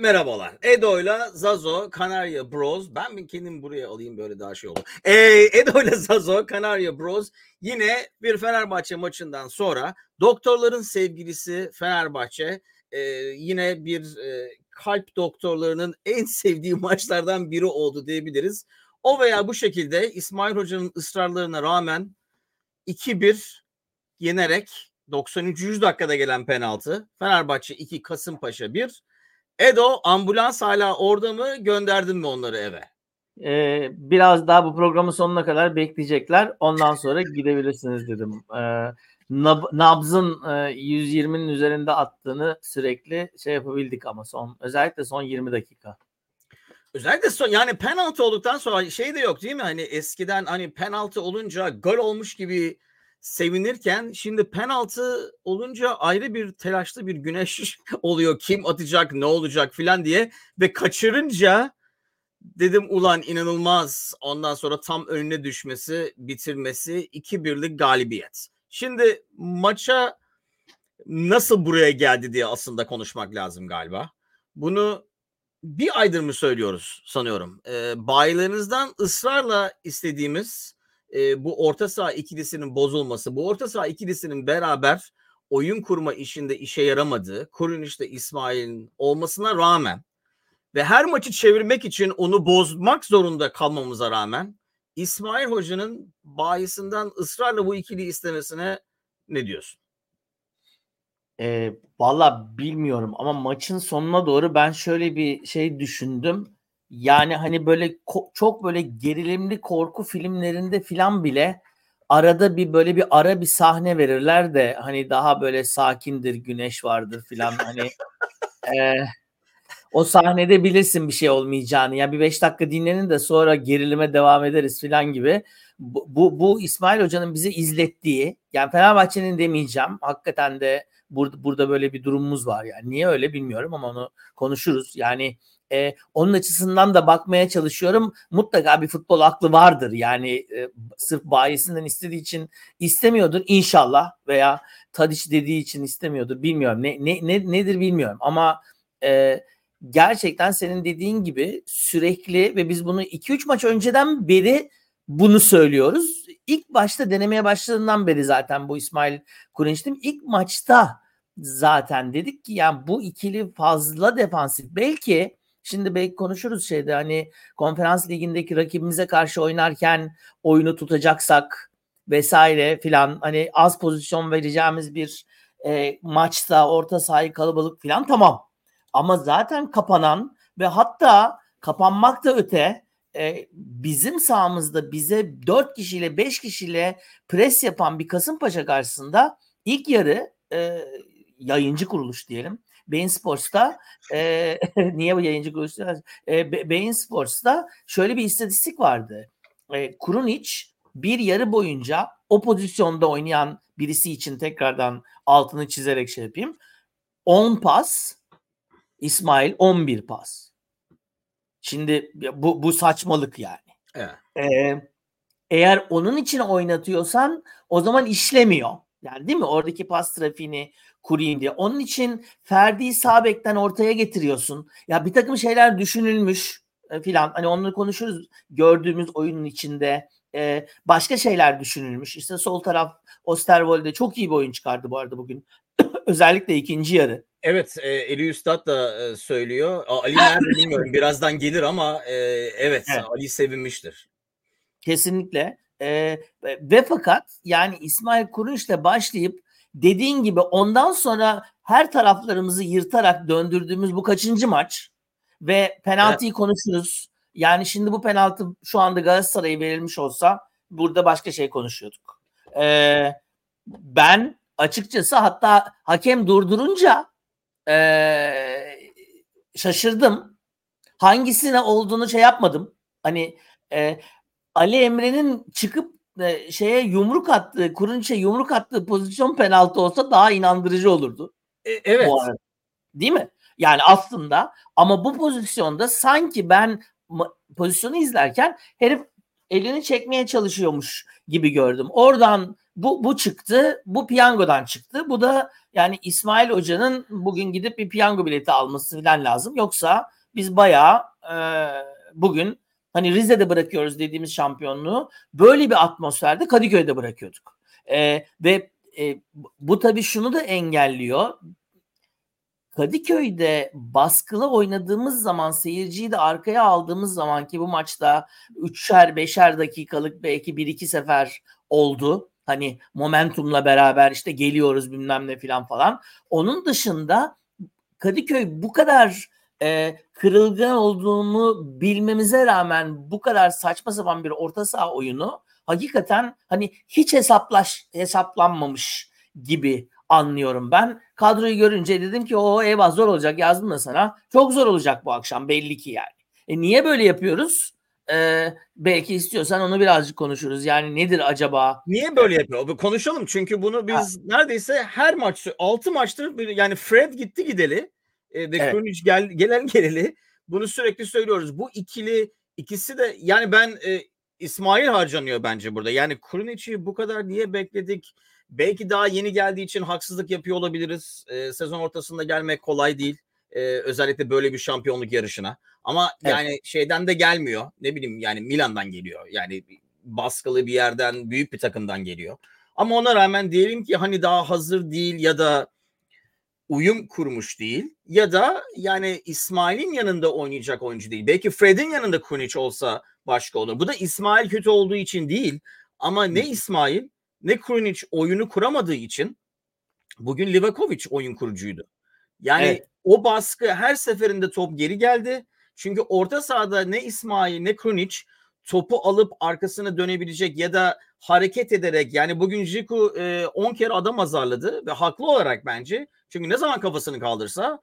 Merhabalar. Edo'yla Zazo, Kanarya Bros. Ben bir kendim buraya alayım böyle daha şey oldu. Ee, Edo'yla Zazo, Kanarya Bros. Yine bir Fenerbahçe maçından sonra doktorların sevgilisi Fenerbahçe e, yine bir e, kalp doktorlarının en sevdiği maçlardan biri oldu diyebiliriz. O veya bu şekilde İsmail Hoca'nın ısrarlarına rağmen 2-1 yenerek 93. dakikada gelen penaltı. Fenerbahçe 2, Kasımpaşa 1. Edo ambulans hala orada mı? Gönderdin mi onları eve? Ee, biraz daha bu programın sonuna kadar bekleyecekler. Ondan sonra gidebilirsiniz dedim. Ee, nab- nabzın e, 120'nin üzerinde attığını sürekli şey yapabildik ama son özellikle son 20 dakika. Özellikle son yani penaltı olduktan sonra şey de yok değil mi? Hani eskiden hani penaltı olunca gol olmuş gibi sevinirken şimdi penaltı olunca ayrı bir telaşlı bir güneş oluyor. Kim atacak, ne olacak filan diye ve kaçırınca dedim ulan inanılmaz. Ondan sonra tam önüne düşmesi, bitirmesi 2-1'lik galibiyet. Şimdi maça nasıl buraya geldi diye aslında konuşmak lazım galiba. Bunu bir aydır mı söylüyoruz sanıyorum. E, bayilerinizden ısrarla istediğimiz e, bu orta saha ikilisinin bozulması, bu orta saha ikilisinin beraber oyun kurma işinde işe yaramadığı, Kuruniş'te İsmail'in olmasına rağmen ve her maçı çevirmek için onu bozmak zorunda kalmamıza rağmen İsmail Hoca'nın bayisinden ısrarla bu ikili istemesine ne diyorsun? E, Valla bilmiyorum ama maçın sonuna doğru ben şöyle bir şey düşündüm. Yani hani böyle çok böyle gerilimli korku filmlerinde filan bile arada bir böyle bir ara bir sahne verirler de hani daha böyle sakindir güneş vardır filan hani e, o sahnede bilirsin bir şey olmayacağını. Ya bir beş dakika dinlenin de sonra gerilime devam ederiz filan gibi. Bu, bu, bu İsmail Hoca'nın bize izlettiği yani Fenerbahçe'nin demeyeceğim hakikaten de burada, burada böyle bir durumumuz var yani. Niye öyle bilmiyorum ama onu konuşuruz. Yani e, onun açısından da bakmaya çalışıyorum. Mutlaka bir futbol aklı vardır. Yani e, sırf bayisinden istediği için istemiyordur inşallah veya Tadiç dediği için istemiyordur. Bilmiyorum. Ne, ne, ne nedir bilmiyorum ama e, gerçekten senin dediğin gibi sürekli ve biz bunu 2-3 maç önceden beri bunu söylüyoruz. İlk başta denemeye başladığından beri zaten bu İsmail Kurinç'tim. İlk maçta zaten dedik ki yani bu ikili fazla defansif. Belki Şimdi belki konuşuruz şeyde hani konferans ligindeki rakibimize karşı oynarken oyunu tutacaksak vesaire filan hani az pozisyon vereceğimiz bir e, maçta orta sahayı kalabalık filan tamam. Ama zaten kapanan ve hatta kapanmak da öte e, bizim sahamızda bize 4 kişiyle 5 kişiyle pres yapan bir Kasımpaşa karşısında ilk yarı e, yayıncı kuruluş diyelim Bein Sports'ta e, niye bu yayıncı kuruluşu? E, Bein Sports'ta şöyle bir istatistik vardı. E, Kurunic bir yarı boyunca o pozisyonda oynayan birisi için tekrardan altını çizerek şey yapayım. 10 pas, İsmail 11 pas. Şimdi bu, bu saçmalık yani. Evet. Ee, eğer onun için oynatıyorsan o zaman işlemiyor. Yani değil mi? Oradaki pas trafiğini kurayım diye. Onun için Ferdi'yi sağ bekten ortaya getiriyorsun. Ya bir takım şeyler düşünülmüş e, filan. Hani onları konuşuruz gördüğümüz oyunun içinde. E, başka şeyler düşünülmüş. İşte sol taraf Osterwolde çok iyi bir oyun çıkardı bu arada bugün. Özellikle ikinci yarı. Evet, e, Eli Üstad da e, söylüyor. Ali nerede bilmiyorum. Birazdan gelir ama e, evet, evet, Ali sevinmiştir. Kesinlikle. E, ve fakat yani İsmail Kurunç'la başlayıp dediğin gibi ondan sonra her taraflarımızı yırtarak döndürdüğümüz bu kaçıncı maç ve penaltıyı evet. konuşuruz. Yani şimdi bu penaltı şu anda Galatasaray'a verilmiş olsa burada başka şey konuşuyorduk. Ee, ben açıkçası hatta hakem durdurunca ee, şaşırdım. Hangisine olduğunu şey yapmadım. Hani e, Ali Emre'nin çıkıp e, şeye yumruk attığı, Kurunç'e yumruk attığı pozisyon penaltı olsa daha inandırıcı olurdu. E, evet. Bu arada. Değil mi? Yani aslında ama bu pozisyonda sanki ben pozisyonu izlerken herif elini çekmeye çalışıyormuş gibi gördüm. Oradan bu bu çıktı. Bu piyangodan çıktı. Bu da yani İsmail Hoca'nın bugün gidip bir piyango bileti alması falan lazım. Yoksa biz bayağı e, bugün hani Rize'de bırakıyoruz dediğimiz şampiyonluğu böyle bir atmosferde Kadıköy'de bırakıyorduk. E, ve e, bu tabii şunu da engelliyor. Kadıköy'de baskılı oynadığımız zaman seyirciyi de arkaya aldığımız zaman ki bu maçta 3'er 5'er dakikalık belki 1-2 sefer oldu. Hani momentumla beraber işte geliyoruz bilmem ne filan falan. Onun dışında Kadıköy bu kadar e, kırılgan olduğunu bilmemize rağmen bu kadar saçma sapan bir orta saha oyunu hakikaten hani hiç hesaplaş hesaplanmamış gibi anlıyorum ben. Kadroyu görünce dedim ki o eyvah zor olacak yazdım da sana. Çok zor olacak bu akşam belli ki yani. E niye böyle yapıyoruz? Ee, belki istiyorsan onu birazcık konuşuruz. Yani nedir acaba? Niye böyle yapıyor? Konuşalım çünkü bunu biz ha. neredeyse her maç 6 maçtır yani Fred gitti gideli e, ve evet. Krunic gel, gelen geleli bunu sürekli söylüyoruz. Bu ikili ikisi de yani ben e, İsmail harcanıyor bence burada. Yani Krunic'i bu kadar niye bekledik? Belki daha yeni geldiği için haksızlık yapıyor olabiliriz. E, sezon ortasında gelmek kolay değil. E, özellikle böyle bir şampiyonluk yarışına. Ama evet. yani şeyden de gelmiyor. Ne bileyim yani Milan'dan geliyor. Yani baskılı bir yerden, büyük bir takımdan geliyor. Ama ona rağmen diyelim ki hani daha hazır değil ya da uyum kurmuş değil ya da yani İsmail'in yanında oynayacak oyuncu değil. Belki Fred'in yanında Kunic olsa başka olur. Bu da İsmail kötü olduğu için değil ama ne İsmail ne Krunic oyunu kuramadığı için bugün Livakovic oyun kurucuydu. Yani evet. o baskı her seferinde top geri geldi. Çünkü orta sahada ne İsmail ne Krunic topu alıp arkasına dönebilecek ya da hareket ederek yani bugün Jiku 10 e, kere adam azarladı ve haklı olarak bence. Çünkü ne zaman kafasını kaldırsa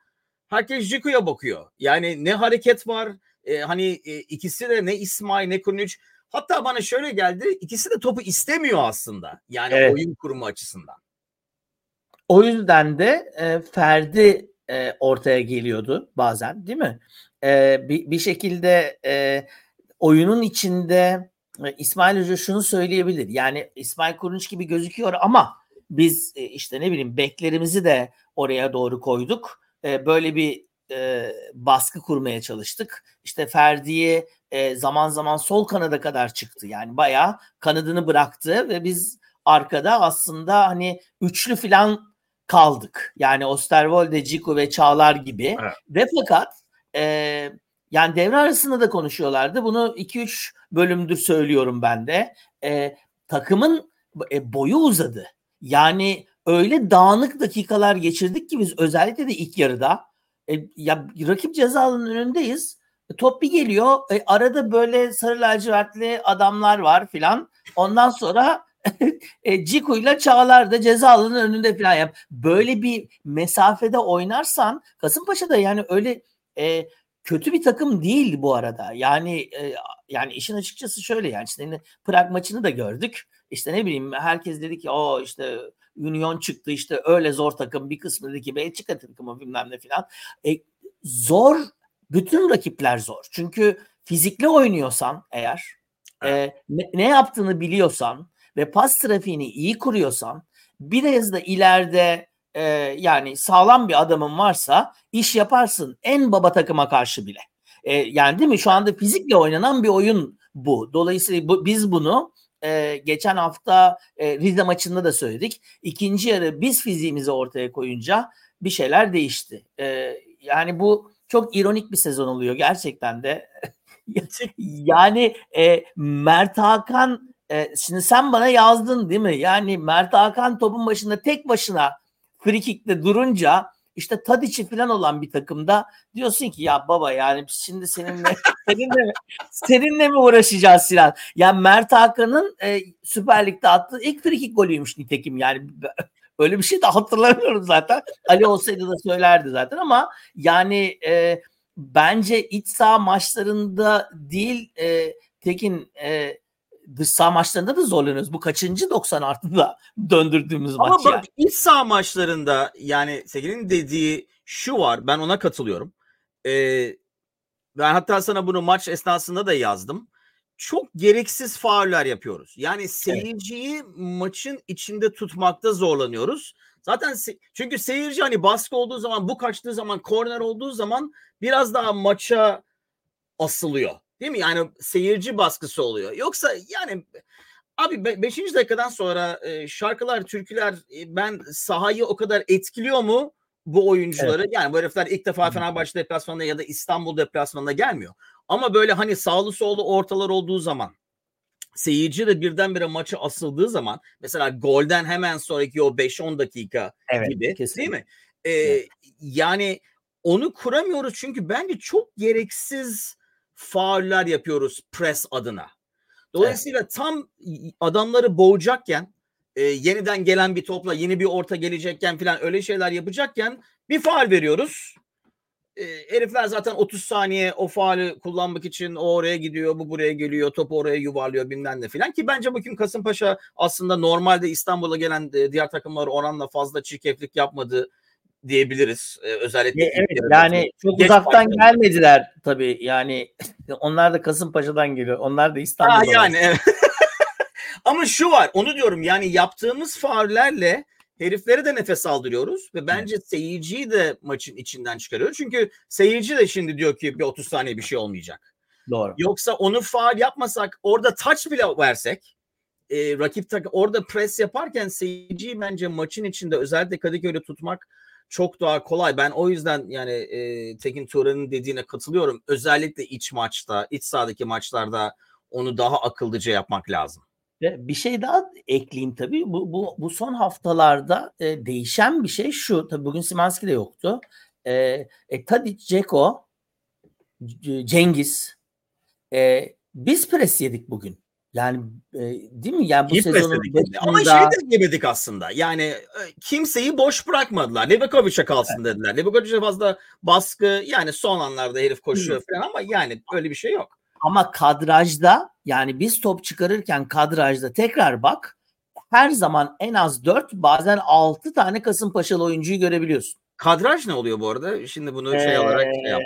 herkes Jiku'ya bakıyor. Yani ne hareket var e, hani e, ikisi de ne İsmail ne Krunic Hatta bana şöyle geldi. ikisi de topu istemiyor aslında. Yani evet. oyun kurumu açısından. O yüzden de e, Ferdi e, ortaya geliyordu bazen değil mi? E, bir, bir şekilde e, oyunun içinde e, İsmail Hoca şunu söyleyebilir. Yani İsmail Kurunç gibi gözüküyor ama biz e, işte ne bileyim beklerimizi de oraya doğru koyduk. E, böyle bir e, baskı kurmaya çalıştık. İşte Ferdi'yi e, zaman zaman sol kanada kadar çıktı. Yani bayağı kanadını bıraktı ve biz arkada aslında hani üçlü falan kaldık. Yani Osterwolde, Ciku ve Çağlar gibi. Evet. Ve fakat e, yani devre arasında da konuşuyorlardı. Bunu 2-3 bölümdür söylüyorum ben de. E, takımın e, boyu uzadı. Yani öyle dağınık dakikalar geçirdik ki biz özellikle de ilk yarıda. E, ya rakip ceza önündeyiz. E, top bir geliyor. E, arada böyle sarı lacivertli adamlar var filan. Ondan sonra e, Ciku ile Çağlar da ceza önünde filan yap. Böyle bir mesafede oynarsan Kasımpaşa da yani öyle e, kötü bir takım değil bu arada. Yani e, yani işin açıkçası şöyle yani işte Prag maçını da gördük. İşte ne bileyim herkes dedi ki o işte Union çıktı işte öyle zor takım bir kısmı dedi ki Belçika takımı bilmem ne filan. E, zor bütün rakipler zor. Çünkü fizikli oynuyorsan eğer e, ne, ne yaptığını biliyorsan ve pas trafiğini iyi kuruyorsan biraz da ileride e, yani sağlam bir adamın varsa iş yaparsın en baba takıma karşı bile. E, yani değil mi? Şu anda fizikle oynanan bir oyun bu. Dolayısıyla bu, biz bunu e, geçen hafta e, Rize maçında da söyledik. İkinci yarı biz fiziğimizi ortaya koyunca bir şeyler değişti. E, yani bu çok ironik bir sezon oluyor gerçekten de. yani e, Mert Hakan e, şimdi sen bana yazdın değil mi? Yani Mert Hakan topun başında tek başına frikikte durunca işte Tadic'i falan olan bir takımda diyorsun ki ya baba yani şimdi seninle seninle seninle mi uğraşacağız Sinan? Yani Mert Hakan'ın e, Süper Lig'de attığı ilk frikik golüymüş nitekim yani öyle bir şey de hatırlamıyorum zaten. Ali olsaydı da söylerdi zaten ama yani e, bence iç saha maçlarında değil e, Tekin e, dış saha maçlarında da zorlanıyoruz. Bu kaçıncı 90 artıda döndürdüğümüz Ama maç bak yani. iç saha maçlarında yani Sekin'in dediği şu var. Ben ona katılıyorum. Ee, ben hatta sana bunu maç esnasında da yazdım. çok gereksiz fauller yapıyoruz. Yani seyirciyi evet. maçın içinde tutmakta zorlanıyoruz. Zaten se- çünkü seyirci hani baskı olduğu zaman bu kaçtığı zaman korner olduğu zaman biraz daha maça asılıyor. Değil mi? Yani seyirci baskısı oluyor. Yoksa yani abi 5. Be- dakikadan sonra e, şarkılar, türküler e, ben sahayı o kadar etkiliyor mu bu oyuncuları? Evet. Yani bu herifler ilk defa Fenerbahçe deplasmanında ya da İstanbul deplasmanında gelmiyor. Ama böyle hani sağlı sollu ortalar olduğu zaman seyirci de birdenbire maçı asıldığı zaman mesela golden hemen sonraki o 5-10 dakika evet, gibi kesinlikle. değil mi? Ee, evet. Yani onu kuramıyoruz çünkü bence çok gereksiz fauller yapıyoruz pres adına. Dolayısıyla evet. tam adamları boğacakken e, yeniden gelen bir topla yeni bir orta gelecekken falan öyle şeyler yapacakken bir faal veriyoruz e, herifler zaten 30 saniye o faali kullanmak için o oraya gidiyor, bu buraya geliyor, topu oraya yuvarlıyor bilmem ne filan ki bence bugün Kasımpaşa aslında normalde İstanbul'a gelen diğer takımlar oranla fazla çirkeflik yapmadı diyebiliriz. Ee, özellikle e, evet, yani çok uzaktan başladı. gelmediler tabii. Yani onlar da Kasımpaşa'dan geliyor. Onlar da İstanbul'dan. Ha, yani evet. Ama şu var, onu diyorum yani yaptığımız faullerle heriflere de nefes aldırıyoruz ve bence evet. seyirciyi de maçın içinden çıkarıyor. Çünkü seyirci de şimdi diyor ki bir 30 saniye bir şey olmayacak. Doğru. Yoksa onu faal yapmasak orada touch bile versek e, rakip tak orada pres yaparken seyirciyi bence maçın içinde özellikle Kadıköy'de tutmak çok daha kolay. Ben o yüzden yani e, Tekin Turan'ın dediğine katılıyorum. Özellikle iç maçta, iç sahadaki maçlarda onu daha akıllıca yapmak lazım. Bir şey daha ekleyeyim tabii. Bu, bu, bu son haftalarda e, değişen bir şey şu. Tabii bugün Simanski de yoktu. E, e, Tadic, Ceko, Cengiz. E, biz pres yedik bugün. Yani e, değil mi? Yani bu İyi sezonun. Ama şey de yemedik aslında. Yani e, kimseyi boş bırakmadılar. Levakovic'e kalsın evet. dediler. Levakovic'e fazla baskı yani son anlarda herif koşuyor Hı. falan ama yani öyle bir şey yok. Ama kadrajda yani biz top çıkarırken kadrajda tekrar bak her zaman en az 4 bazen 6 tane Kasımpaşalı oyuncuyu görebiliyorsun. Kadraj ne oluyor bu arada? Şimdi bunu şey olarak şey yap.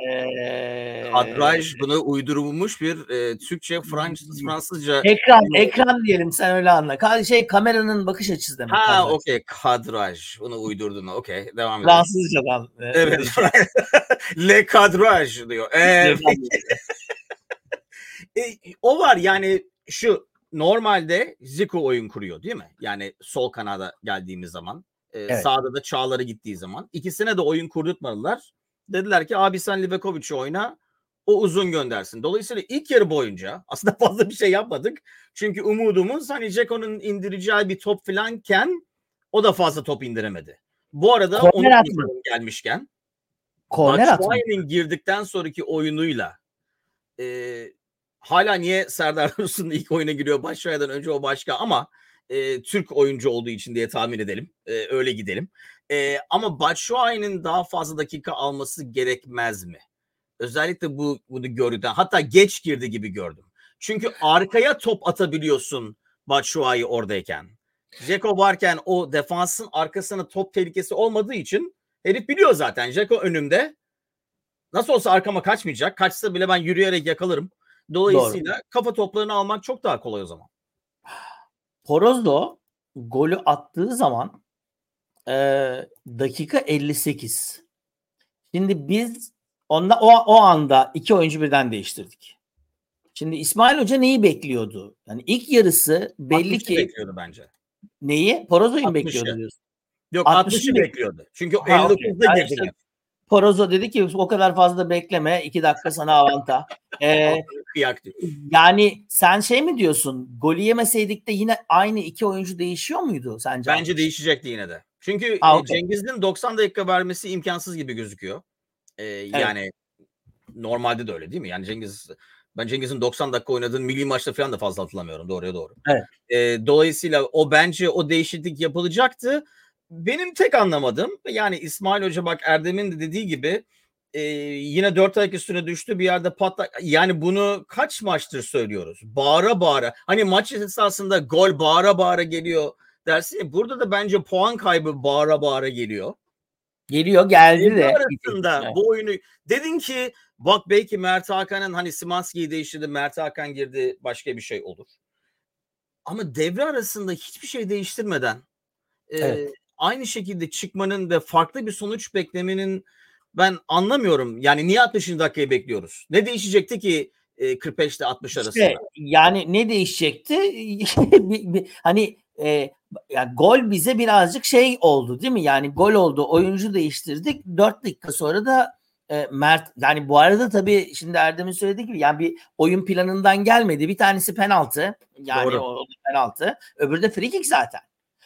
Kadraj bunu uydurulmuş bir e, Türkçe, Fransız, Fransızca. Ekran, ekran diyelim sen öyle anla. Şey kameranın bakış açısı demek. Ha okey kadraj. Bunu uydurdun. Okey devam edelim. Fransızcadan. Evet. Le kadraj diyor. Ee, e, o var yani şu normalde Zico oyun kuruyor değil mi? Yani sol kanada geldiğimiz zaman. E, evet. Sağda da Çağlar'ı gittiği zaman. ikisine de oyun kurdurtmadılar. Dediler ki abi sen Livakovic'i oyna o uzun göndersin. Dolayısıyla ilk yarı boyunca aslında fazla bir şey yapmadık. Çünkü umudumuz hani Ceko'nun indireceği bir top falanken o da fazla top indiremedi. Bu arada Korner onun gelmişken Batshuayi'nin girdikten sonraki oyunuyla e, hala niye Serdar Dursun ilk oyuna giriyor Başşuay'dan önce o başka ama e, Türk oyuncu olduğu için diye tahmin edelim. E, öyle gidelim. E, ama Batshuayi'nin daha fazla dakika alması gerekmez mi? Özellikle bu bunu gördükten hatta geç girdi gibi gördüm. Çünkü arkaya top atabiliyorsun Batshuayi oradayken. Jeko varken o defansın arkasına top tehlikesi olmadığı için herif biliyor zaten. Jeko önümde. Nasıl olsa arkama kaçmayacak. Kaçsa bile ben yürüyerek yakalarım. Dolayısıyla Doğru. kafa toplarını almak çok daha kolay o zaman. Porozdo golü attığı zaman e, dakika 58. Şimdi biz onda o, o anda iki oyuncu birden değiştirdik. Şimdi İsmail Hoca neyi bekliyordu? Yani ilk yarısı belli ki bekliyordu bence. Neyi? Porozo'yu mu bekliyordu diyorsun? Yok 60'ı, 60'ı bekliyordu. Çünkü ha, 59'da okay. girdiler. Yani Porozo dedi ki o kadar fazla bekleme. iki dakika sana avanta. Ee, yani sen şey mi diyorsun? Golü yemeseydik de yine aynı iki oyuncu değişiyor muydu sence? Bence değişecekti yine de. Çünkü ha, okay. Cengiz'in 90 dakika vermesi imkansız gibi gözüküyor. Ee, evet. Yani normalde de öyle değil mi? Yani Cengiz ben Cengiz'in 90 dakika oynadığını milli maçta falan da fazla hatırlamıyorum doğruya doğru. Evet. Ee, dolayısıyla o bence o değişiklik yapılacaktı benim tek anlamadığım yani İsmail Hoca bak Erdem'in de dediği gibi e, yine dört ayak üstüne düştü bir yerde patlak. Yani bunu kaç maçtır söylüyoruz? Bağıra bağıra. Hani maç esasında gol bağıra bağıra geliyor dersin ya. Burada da bence puan kaybı bağıra bağıra geliyor. Geliyor geldi de. Arasında bu oyunu dedin ki Bak belki Mert Hakan'ın hani Simanski'yi değiştirdi, Mert Hakan girdi başka bir şey olur. Ama devre arasında hiçbir şey değiştirmeden evet. e, aynı şekilde çıkmanın ve farklı bir sonuç beklemenin ben anlamıyorum. Yani niye 60. dakikayı bekliyoruz? Ne değişecekti ki 45 ile 60 arasında? İşte, yani ne değişecekti? hani e, yani gol bize birazcık şey oldu değil mi? Yani gol oldu, oyuncu değiştirdik. 4 dakika sonra da e, Mert yani bu arada tabii şimdi Erdem'in söylediği gibi yani bir oyun planından gelmedi. Bir tanesi penaltı. Yani Doğru. o penaltı. Öbürü de free kick zaten.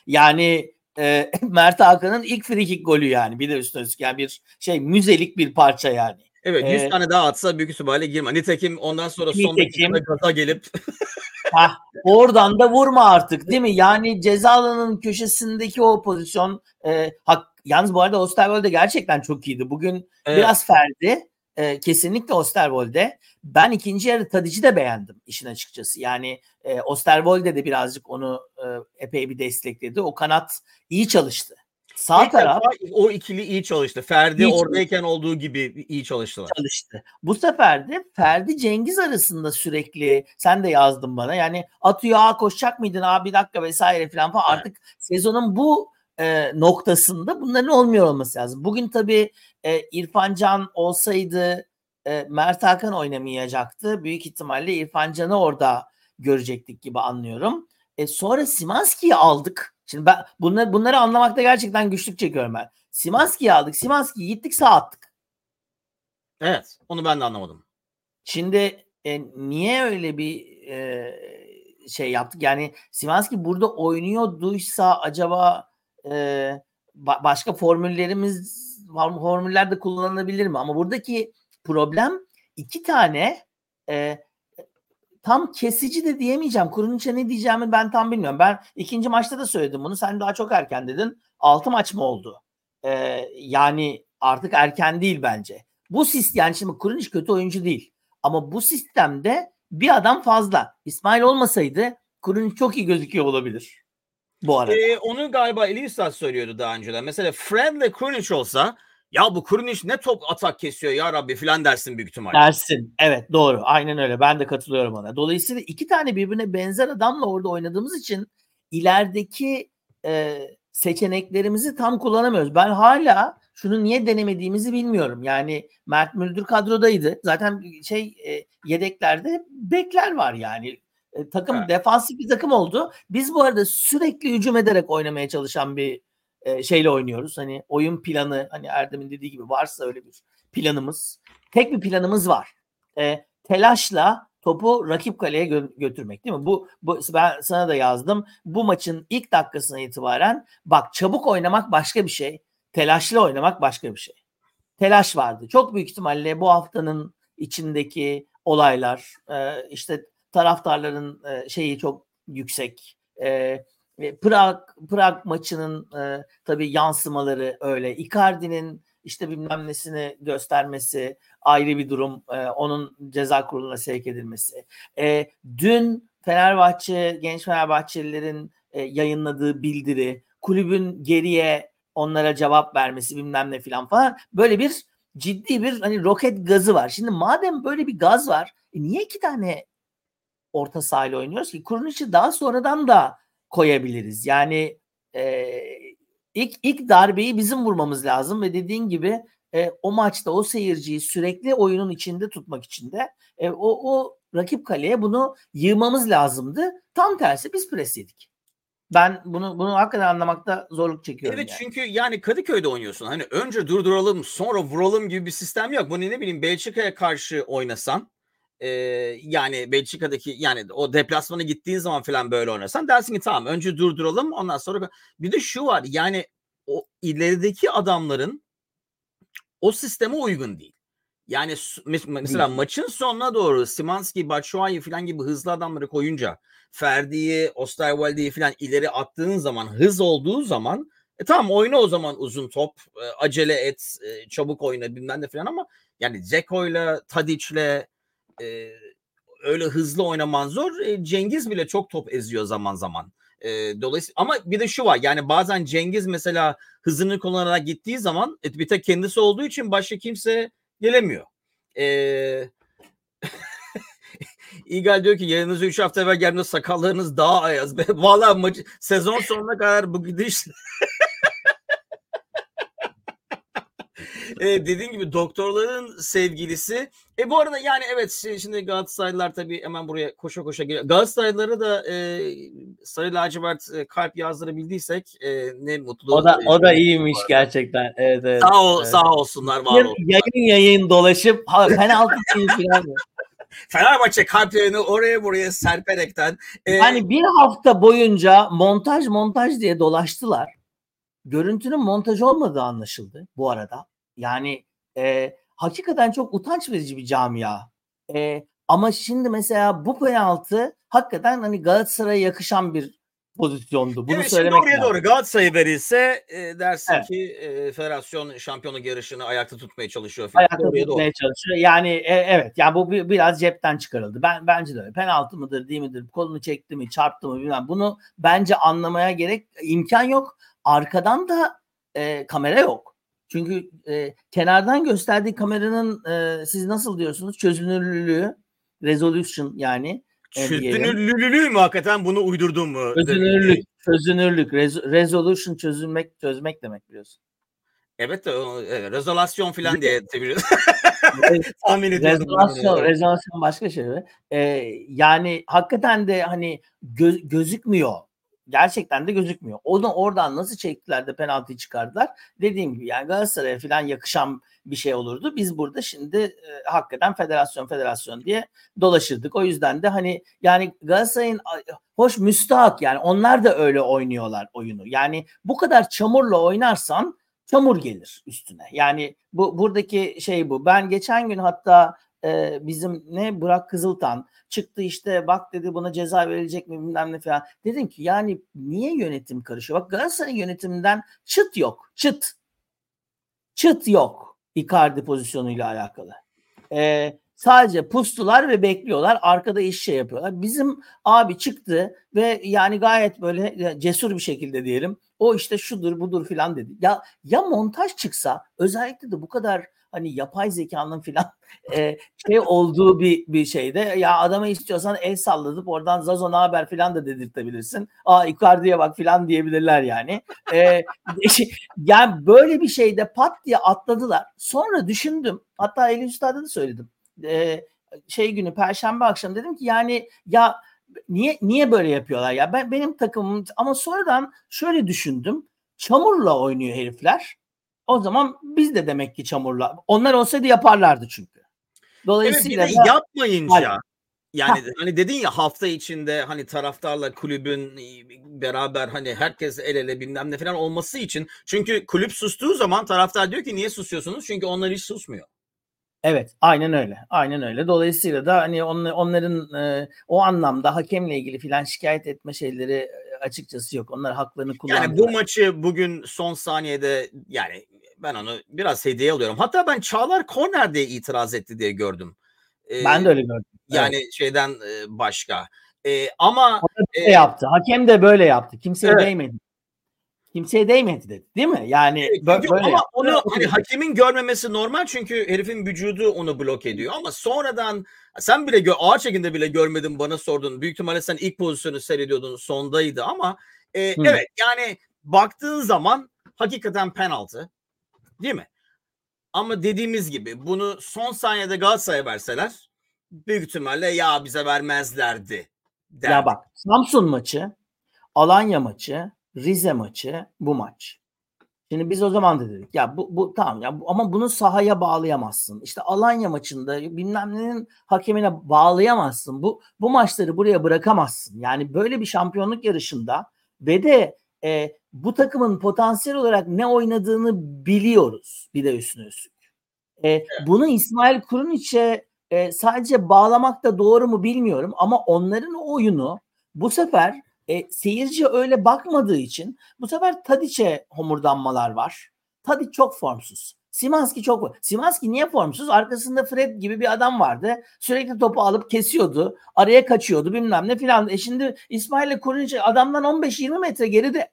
Yani e, Mert Hakan'ın ilk free kick golü yani. Bir de üstüne üstlük yani bir şey müzelik bir parça yani. Evet 100 ee, tane daha atsa büyük ihtimalle girme. Nitekim ondan sonra son dakikada gaza gelip Hah, oradan da vurma artık değil mi? Yani ceza alanının köşesindeki o pozisyon e, hak, yalnız bu arada Osterwolde gerçekten çok iyiydi. Bugün evet. biraz ferdi. E, kesinlikle Osterwolde. Ben ikinci yarı Tadic'i de beğendim işin açıkçası. Yani e, Osterwolde de birazcık onu e, epey bir destekledi. O kanat iyi çalıştı. Sağ İlk taraf o ikili iyi çalıştı. Ferdi iyi oradayken çalıştı. olduğu gibi iyi çalıştılar. Çalıştı. Bu sefer de Ferdi Cengiz arasında sürekli sen de yazdın bana. Yani atıyor koşacak mıydın abi bir dakika vesaire falan falan. Evet. Artık sezonun bu e, noktasında bunların olmuyor olması lazım. Bugün tabii e, İrfan Can olsaydı e, Mert Hakan oynamayacaktı. Büyük ihtimalle İrfan Can'ı orada görecektik gibi anlıyorum. E, sonra Simanski'yi aldık. Şimdi ben bunları, bunları anlamakta gerçekten güçlük çekiyorum ben. Simanski'yi aldık. Simanski'yi gittik sağ attık. Evet. Onu ben de anlamadım. Şimdi e, niye öyle bir e, şey yaptık? Yani Simanski burada oynuyorduysa acaba e, ba- başka formüllerimiz formüller de kullanılabilir mi? Ama buradaki problem iki tane e, tam kesici de diyemeyeceğim. Kuruniç'e ne diyeceğimi ben tam bilmiyorum. Ben ikinci maçta da söyledim bunu. Sen daha çok erken dedin. Altı maç mı oldu? Ee, yani artık erken değil bence. Bu sistem yani şimdi Kuruniç kötü oyuncu değil. Ama bu sistemde bir adam fazla. İsmail olmasaydı Kuruniç çok iyi gözüküyor olabilir. Bu arada. Ee, onu galiba Elisas söylüyordu daha önceden. Mesela Fred ile Kurunic olsa ya bu Kurunic ne top atak kesiyor ya Rabbi filan dersin büyük ihtimalle. Dersin. Evet doğru. Aynen öyle. Ben de katılıyorum ona. Dolayısıyla iki tane birbirine benzer adamla orada oynadığımız için ilerideki e, seçeneklerimizi tam kullanamıyoruz. Ben hala şunu niye denemediğimizi bilmiyorum. Yani Mert Müldür kadrodaydı. Zaten şey e, yedeklerde bekler var yani. E, takım evet. defansif bir takım oldu. Biz bu arada sürekli hücum ederek oynamaya çalışan bir e, şeyle oynuyoruz. Hani oyun planı hani Erdem'in dediği gibi varsa öyle bir planımız. Tek bir planımız var. E, telaşla topu rakip kaleye gö- götürmek değil mi? Bu, bu ben sana da yazdım. Bu maçın ilk dakikasına itibaren bak çabuk oynamak başka bir şey. Telaşlı oynamak başka bir şey. Telaş vardı. Çok büyük ihtimalle bu haftanın içindeki olaylar e, işte taraftarların e, şeyi çok yüksek. E, Prag Prag maçının e, tabii yansımaları öyle. Icardi'nin işte bilmem nesini göstermesi ayrı bir durum. E, onun ceza kuruluna sevk edilmesi. E, dün Fenerbahçe, genç Fenerbahçelilerin e, yayınladığı bildiri, kulübün geriye onlara cevap vermesi bilmem ne filan falan. Böyle bir ciddi bir hani roket gazı var. Şimdi madem böyle bir gaz var, e, niye iki tane orta sahayla oynuyoruz ki? Kuruniş'i daha sonradan da koyabiliriz. Yani e, ilk ilk darbeyi bizim vurmamız lazım ve dediğin gibi e, o maçta o seyirciyi sürekli oyunun içinde tutmak için de e, o, o rakip kaleye bunu yığmamız lazımdı. Tam tersi biz pres yedik. Ben bunu bunu hakikaten anlamakta zorluk çekiyorum. Evet yani. çünkü yani Kadıköy'de oynuyorsun. Hani önce durduralım sonra vuralım gibi bir sistem yok. Bunu ne bileyim Belçika'ya karşı oynasan e, yani Belçika'daki yani o deplasmana gittiğin zaman falan böyle oynasan dersin ki tamam önce durduralım ondan sonra bir de şu var yani o ilerideki adamların o sisteme uygun değil. Yani mesela değil. maçın sonuna doğru Simanski, Batshuayi falan gibi hızlı adamları koyunca Ferdi'yi, Osterwalde'yi falan ileri attığın zaman hız olduğu zaman e tamam oyna o zaman uzun top, e, acele et, e, çabuk oyna bilmem ne falan ama yani Zeko'yla, Tadic'le e, öyle hızlı oynaman zor. E, Cengiz bile çok top eziyor zaman zaman. E, dolayısıyla ama bir de şu var yani bazen Cengiz mesela hızını kullanarak gittiği zaman e, bir tek kendisi olduğu için başka kimse gelemiyor. Ee, İgal diyor ki yayınınızı 3 hafta evvel geldiğinde sakallarınız daha ayaz. Valla sezon sonuna kadar bu gidiş e, dediğin gibi doktorların sevgilisi. E bu arada yani evet şimdi Galatasaraylılar tabii hemen buraya koşa koşa geliyor. Galatasaraylıları da e, sarı lacivert e, kalp yazdırabildiysek e, ne mutlu. O da o da iyiymiş gerçekten. Evet, evet. Sağ ol, evet. sağ olsunlar var olsun. Yayın yayın dolaşıp penaltı falan. Fenerbahçe kalplerini oraya buraya serperekten. E, Yani bir hafta boyunca montaj montaj diye dolaştılar. Görüntünün montaj olmadığı anlaşıldı bu arada. Yani e, hakikaten çok utanç verici bir camia. E, ama şimdi mesela bu penaltı hakikaten hani Galatasaray'a yakışan bir pozisyondu. Bunu evet, söylemek şimdi oraya lazım. doğru Galatasaray verirse e, dersin Evet. ki e, federasyon şampiyonluk yarışını ayakta tutmaya çalışıyor. Ayakta Oraya doğru. tutmaya çalışıyor. Yani e, evet yani bu bir, biraz cepten çıkarıldı. Ben bence de öyle. Penaltı mıdır değil midir? Kolunu çekti mi, çarptı mı bilmem. Bunu bence anlamaya gerek imkan yok. Arkadan da e, kamera yok. Çünkü e, kenardan gösterdiği kameranın e, siz nasıl diyorsunuz? Çözünürlülüğü, resolution yani. e. Çözünürlülüğü mü hakikaten bunu uydurdun mu? Çözünürlük, çözünürlük, res- resolution çözülmek, çözmek demek biliyorsun. Evet de o- evet, rezolasyon falan diye çeviriyoruz. Tahmin ediyordum. Rezolasyon, rezolasyon başka şey. Ee, yani hakikaten de hani gö- gözükmüyor. Gerçekten de gözükmüyor. Onu oradan nasıl çektiler de penaltıyı çıkardılar. Dediğim gibi yani Galatasaray'a falan yakışan bir şey olurdu. Biz burada şimdi e, hakikaten federasyon federasyon diye dolaşırdık. O yüzden de hani yani Galatasaray'ın hoş müstahak yani onlar da öyle oynuyorlar oyunu. Yani bu kadar çamurla oynarsan çamur gelir üstüne. Yani bu buradaki şey bu. Ben geçen gün hatta e, bizim ne Burak Kızıltan çıktı işte bak dedi buna ceza verilecek mi bilmem ne falan. Dedim ki yani niye yönetim karışıyor? Bak Galatasaray yönetiminden çıt yok. Çıt. Çıt yok. Icardi pozisyonuyla alakalı. E, sadece pustular ve bekliyorlar. Arkada iş şey yapıyorlar. Bizim abi çıktı ve yani gayet böyle cesur bir şekilde diyelim. O işte şudur budur filan dedi. Ya ya montaj çıksa özellikle de bu kadar hani yapay zekanın filan e, şey olduğu bir bir şeyde ya adama istiyorsan el salladıp oradan Zazo ne haber filan da dedirtebilirsin. Aa Icardi'ye bak filan diyebilirler yani. E, yani böyle bir şeyde pat diye atladılar. Sonra düşündüm. Hatta Elif Üstad'a da söyledim. E, şey günü perşembe akşam dedim ki yani ya niye niye böyle yapıyorlar ya ben benim takımım ama sonradan şöyle düşündüm çamurla oynuyor herifler o zaman biz de demek ki çamurla onlar olsaydı yaparlardı çünkü dolayısıyla evet, bir de yapmayınca Hayır. yani hani dedin ya hafta içinde hani taraftarla kulübün beraber hani herkes el ele bilmem ne falan olması için çünkü kulüp sustuğu zaman taraftar diyor ki niye susuyorsunuz çünkü onlar hiç susmuyor. Evet, aynen öyle. Aynen öyle. Dolayısıyla da hani on, onların e, o anlamda hakemle ilgili filan şikayet etme şeyleri e, açıkçası yok. Onlar haklarını kullandılar. Yani bu maçı bugün son saniyede yani ben onu biraz hediye alıyorum. Hatta ben Çağlar korner diye itiraz etti diye gördüm. Ee, ben de öyle gördüm. Yani evet. şeyden başka. Ee, ama e, yaptı. Hakem de böyle yaptı. Kimseye evet. değmedi. Kimseye değmedi dedi. Değil mi? Yani böyle ama yaptı. onu hani hakemin görmemesi normal çünkü herifin vücudu onu blok ediyor ama sonradan sen bile gö- ağır çekimde bile görmedin bana sordun. Büyük ihtimalle sen ilk pozisyonu seyrediyordun sondaydı ama e, evet yani baktığın zaman hakikaten penaltı. Değil mi? Ama dediğimiz gibi bunu son saniyede Galatasaray'a verseler büyük ihtimalle ya bize vermezlerdi. Derdi. Ya bak Samsun maçı, Alanya maçı, Rize maçı, bu maç. Şimdi biz o zaman da dedik ya bu, bu tamam ya bu, ama bunu sahaya bağlayamazsın. İşte Alanya maçında bilmem nenin hakemine bağlayamazsın. Bu bu maçları buraya bırakamazsın. Yani böyle bir şampiyonluk yarışında ve de e, bu takımın potansiyel olarak ne oynadığını biliyoruz bir de üstüne üstlük. E, evet. Bunu İsmail Kuruniç'e e, sadece bağlamak da doğru mu bilmiyorum ama onların oyunu bu sefer e, seyirci öyle bakmadığı için bu sefer Tadiç'e homurdanmalar var. Tadiç çok formsuz. Simanski çok Simanski niye formsuz? Arkasında Fred gibi bir adam vardı. Sürekli topu alıp kesiyordu. Araya kaçıyordu bilmem ne filan. E şimdi İsmail'le Kurunic adamdan 15-20 metre geride.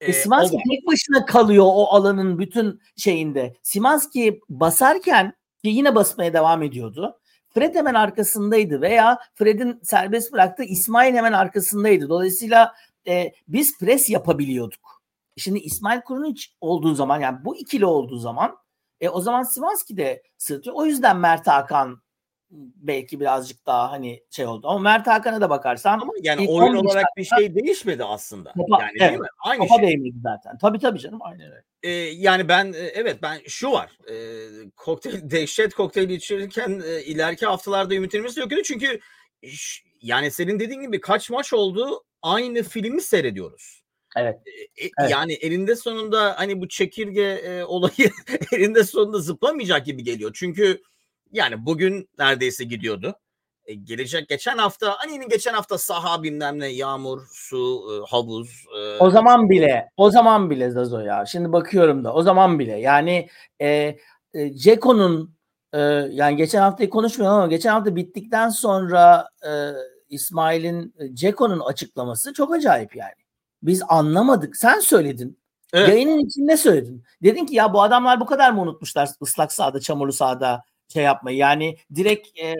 E, Simanski tek başına kalıyor o alanın bütün şeyinde. Simanski basarken ki yine basmaya devam ediyordu. Fred hemen arkasındaydı veya Fred'in serbest bıraktığı İsmail hemen arkasındaydı. Dolayısıyla e, biz pres yapabiliyorduk. Şimdi İsmail Kurunic olduğu zaman yani bu ikili olduğu zaman e, o zaman Simanski de sırtıyor. O yüzden Mert Hakan belki birazcık daha hani şey oldu. Ama Mert Hakan'a da bakarsan ama yani oyun olarak bir şey değişmedi aslında. Topa, yani evet, değil mi? Aynı topa şey. değmedi zaten. Tabii tabii canım aynen öyle. Ee, yani ben evet ben şu var. E, kokteyl dehşet kokteyl içirirken e, ileriki haftalarda ümitlerimiz yok çünkü ş- yani senin dediğin gibi kaç maç oldu aynı filmi seyrediyoruz. Evet. E, Evet. Yani elinde sonunda hani bu çekirge e, olayı elinde sonunda zıplamayacak gibi geliyor. Çünkü yani bugün neredeyse gidiyordu. E, gelecek geçen hafta hani geçen hafta saha bilmem ne yağmur, su, e, havuz. e, O zaman bile, o zaman bile Zazo ya. Şimdi bakıyorum da o zaman bile. Yani e, e, Ceko'nun e, yani geçen haftayı konuşmuyorum ama geçen hafta bittikten sonra e, İsmail'in e, Ceko'nun açıklaması çok acayip yani. Biz anlamadık. Sen söyledin. Evet. Yayının içinde söyledin. Dedin ki ya bu adamlar bu kadar mı unutmuşlar ıslak sahada, çamurlu sahada şey yapmayı. Yani direkt e,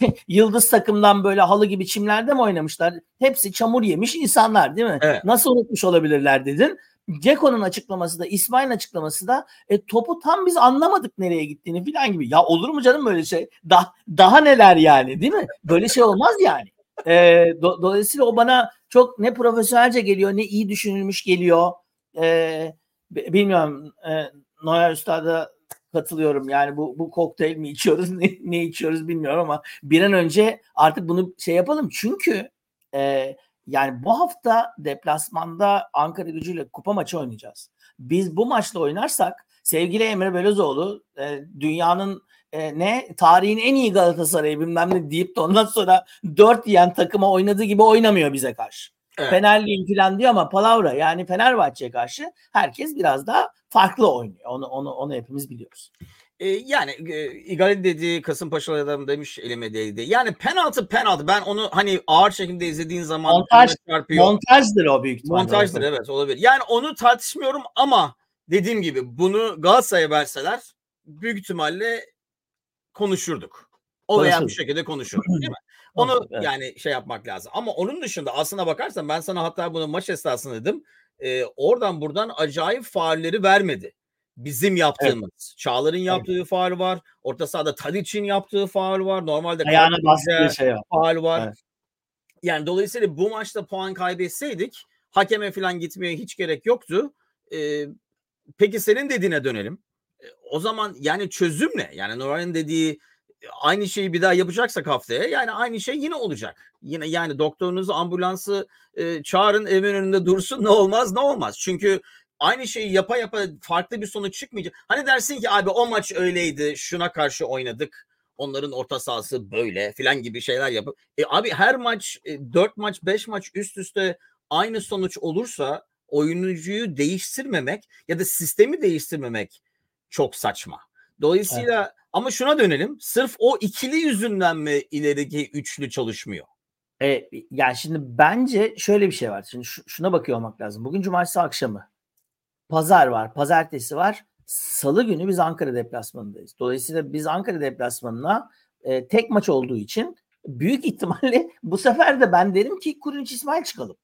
yıldız takımdan böyle halı gibi çimlerde mi oynamışlar? Hepsi çamur yemiş insanlar değil mi? Evet. Nasıl unutmuş olabilirler dedin. Ceko'nun açıklaması da İsmail'in açıklaması da e, topu tam biz anlamadık nereye gittiğini falan gibi. Ya olur mu canım böyle şey? Da, daha neler yani değil mi? Böyle şey olmaz yani. E, do- dolayısıyla o bana çok ne profesyonelce geliyor ne iyi düşünülmüş geliyor. E, bilmiyorum e, Noyer Üstad'a katılıyorum. Yani bu bu kokteyl mi içiyoruz ne, ne içiyoruz bilmiyorum ama bir an önce artık bunu şey yapalım. Çünkü e, yani bu hafta deplasmanda Ankara gücüyle kupa maçı oynayacağız. Biz bu maçla oynarsak sevgili Emre Belözoğlu e, dünyanın e, ne tarihin en iyi Galatasaray'ı bilmem ne deyip de ondan sonra dört yiyen takıma oynadığı gibi oynamıyor bize karşı. Evet. Fenerliyim falan diyor ama palavra yani Fenerbahçe'ye karşı herkes biraz daha farklı oynuyor. Onu onu onu hepimiz biliyoruz. E, yani e, İgali dedi Kasımpaşalı adam demiş elime değdi. Yani penaltı penaltı. Ben onu hani ağır şekilde izlediğin zaman Montaj- çarpıyor. Montajdır o büyük ihtimalle. Montajdır evet olabilir. Yani onu tartışmıyorum ama dediğim gibi bunu Galatasaray'a verseler büyük ihtimalle konuşurduk. O veya Konuşurduk. şekilde konuşurduk değil mi? Onu evet. yani şey yapmak lazım. Ama onun dışında aslına bakarsan ben sana hatta bunu maç esnasında dedim. E, oradan buradan acayip faulleri vermedi. Bizim yaptığımız. Çağlar'ın yaptığı faul var. Orta sahada Tadic'in yaptığı faul var. Normalde Ayağına bastığı şey var. faul var. Evet. Yani dolayısıyla bu maçta puan kaybetseydik hakeme falan gitmeye hiç gerek yoktu. Ee, peki senin dediğine dönelim. O zaman yani çözüm ne? Yani Noray'ın dediği aynı şeyi bir daha yapacaksak haftaya yani aynı şey yine olacak. Yine yani doktorunuzu ambulansı e, çağırın evin önünde dursun ne olmaz ne olmaz. Çünkü aynı şeyi yapa yapa farklı bir sonuç çıkmayacak. Hani dersin ki abi o maç öyleydi şuna karşı oynadık. Onların orta sahası böyle filan gibi şeyler yapıp e abi her maç 4 maç 5 maç üst üste aynı sonuç olursa oyuncuyu değiştirmemek ya da sistemi değiştirmemek çok saçma. Dolayısıyla ama şuna dönelim. Sırf o ikili yüzünden mi ileriki üçlü çalışmıyor? E, yani şimdi bence şöyle bir şey var. Şimdi şu- şuna bakıyor olmak lazım. Bugün cumartesi akşamı. Pazar var, pazartesi var. Salı günü biz Ankara deplasmanındayız. Dolayısıyla biz Ankara deplasmanına e, tek maç olduğu için büyük ihtimalle bu sefer de ben derim ki Kurunç İsmail çıkalım.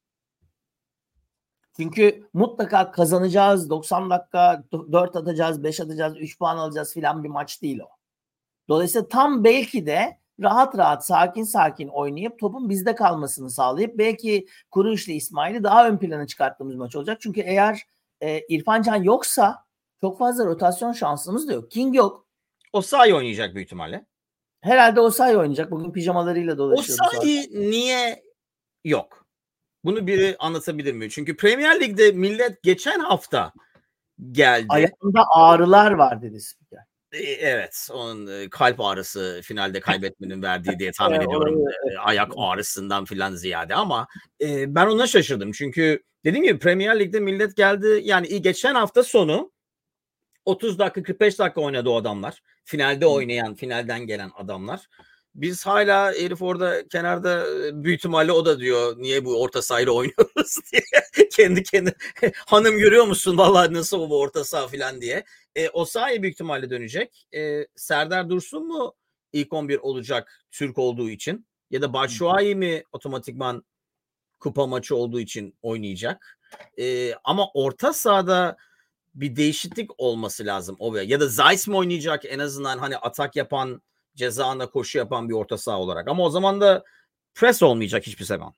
Çünkü mutlaka kazanacağız. 90 dakika 4 atacağız, 5 atacağız, 3 puan alacağız filan bir maç değil o. Dolayısıyla tam belki de rahat rahat sakin sakin oynayıp topun bizde kalmasını sağlayıp belki Kurunç ile İsmail'i daha ön plana çıkarttığımız maç olacak. Çünkü eğer e, İrfan Can yoksa çok fazla rotasyon şansımız da yok. King yok. O sahi oynayacak büyük ihtimalle. Herhalde Osayi oynayacak. Bugün pijamalarıyla O dolaşıyordu. zaten. sahi niye yok? Bunu biri anlatabilir mi? Çünkü Premier Lig'de millet geçen hafta geldi. Ayağında ağrılar var dedi spiker. E, Evet, onun e, kalp ağrısı finalde kaybetmenin verdiği diye tahmin ediyorum. E, Ayak ağrısından filan ziyade ama e, ben ona şaşırdım. Çünkü dediğim gibi Premier Lig'de millet geldi. Yani geçen hafta sonu 30 dakika 45 dakika oynadı o adamlar. Finalde oynayan, finalden gelen adamlar. Biz hala herif orada kenarda e, büyük ihtimalle o da diyor niye bu orta sahayla oynuyoruz diye. kendi kendi hanım görüyor musun vallahi nasıl bu orta saha falan diye. E, o sahaya büyük ihtimalle dönecek. E, Serdar Dursun mu ilk 11 olacak Türk olduğu için? Ya da Batshuayi mi otomatikman kupa maçı olduğu için oynayacak? E, ama orta sahada bir değişiklik olması lazım o ya da Zeiss mi oynayacak en azından hani atak yapan ceza koşu yapan bir orta saha olarak ama o zaman da pres olmayacak hiçbir zaman.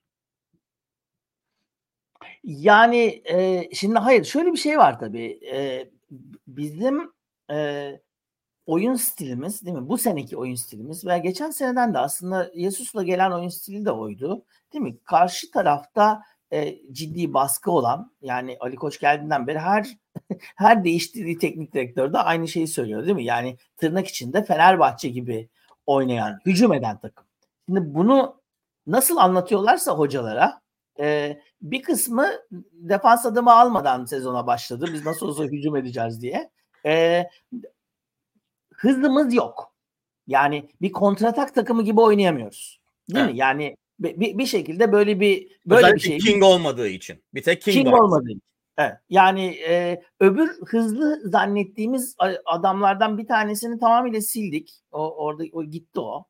Yani e, şimdi hayır şöyle bir şey var tabii e, bizim e, oyun stilimiz değil mi? Bu seneki oyun stilimiz ve geçen seneden de aslında Yesus'la gelen oyun stili de oydu. Değil mi? Karşı tarafta e, ciddi baskı olan yani Ali Koç geldiğinden beri her her değiştirdiği teknik direktör de aynı şeyi söylüyor değil mi? Yani tırnak içinde Fenerbahçe gibi oynayan, hücum eden takım. Şimdi bunu nasıl anlatıyorlarsa hocalara e, bir kısmı defans adımı almadan sezona başladı. Biz nasıl olsa hücum edeceğiz diye. E, hızımız yok. Yani bir kontratak takımı gibi oynayamıyoruz. Değil evet. mi? Yani bir, bir şekilde böyle bir böyle Özellikle bir şey. King olmadığı için. Bir tek King, King olmadığı için. Evet. Yani e, öbür hızlı zannettiğimiz adamlardan bir tanesini tamamıyla sildik. O orada o gitti o.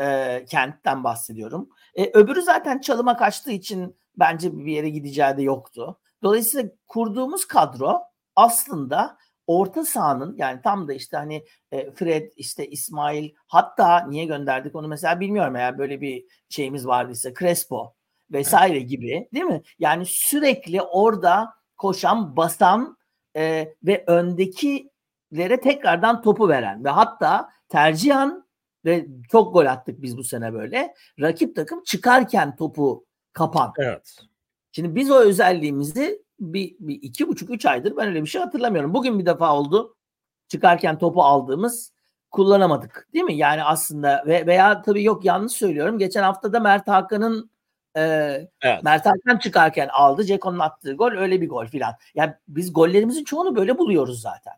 E, kentten bahsediyorum. E, öbürü zaten çalıma kaçtığı için bence bir yere gideceği de yoktu. Dolayısıyla kurduğumuz kadro aslında orta sahanın yani tam da işte hani e, Fred işte İsmail hatta niye gönderdik onu mesela bilmiyorum eğer böyle bir şeyimiz vardıysa Crespo vesaire gibi değil mi? Yani sürekli orada koşan, basan e, ve öndekilere tekrardan topu veren ve hatta tercihan ve çok gol attık biz bu sene böyle. Rakip takım çıkarken topu kapan. Evet. Şimdi biz o özelliğimizi bir, bir iki buçuk üç aydır ben öyle bir şey hatırlamıyorum. Bugün bir defa oldu. Çıkarken topu aldığımız kullanamadık. Değil mi? Yani aslında ve veya tabii yok yanlış söylüyorum. Geçen hafta da Mert Hakan'ın e, evet. Mert Hakan çıkarken aldı. Ceko'nun attığı gol öyle bir gol filan. Yani biz gollerimizin çoğunu böyle buluyoruz zaten.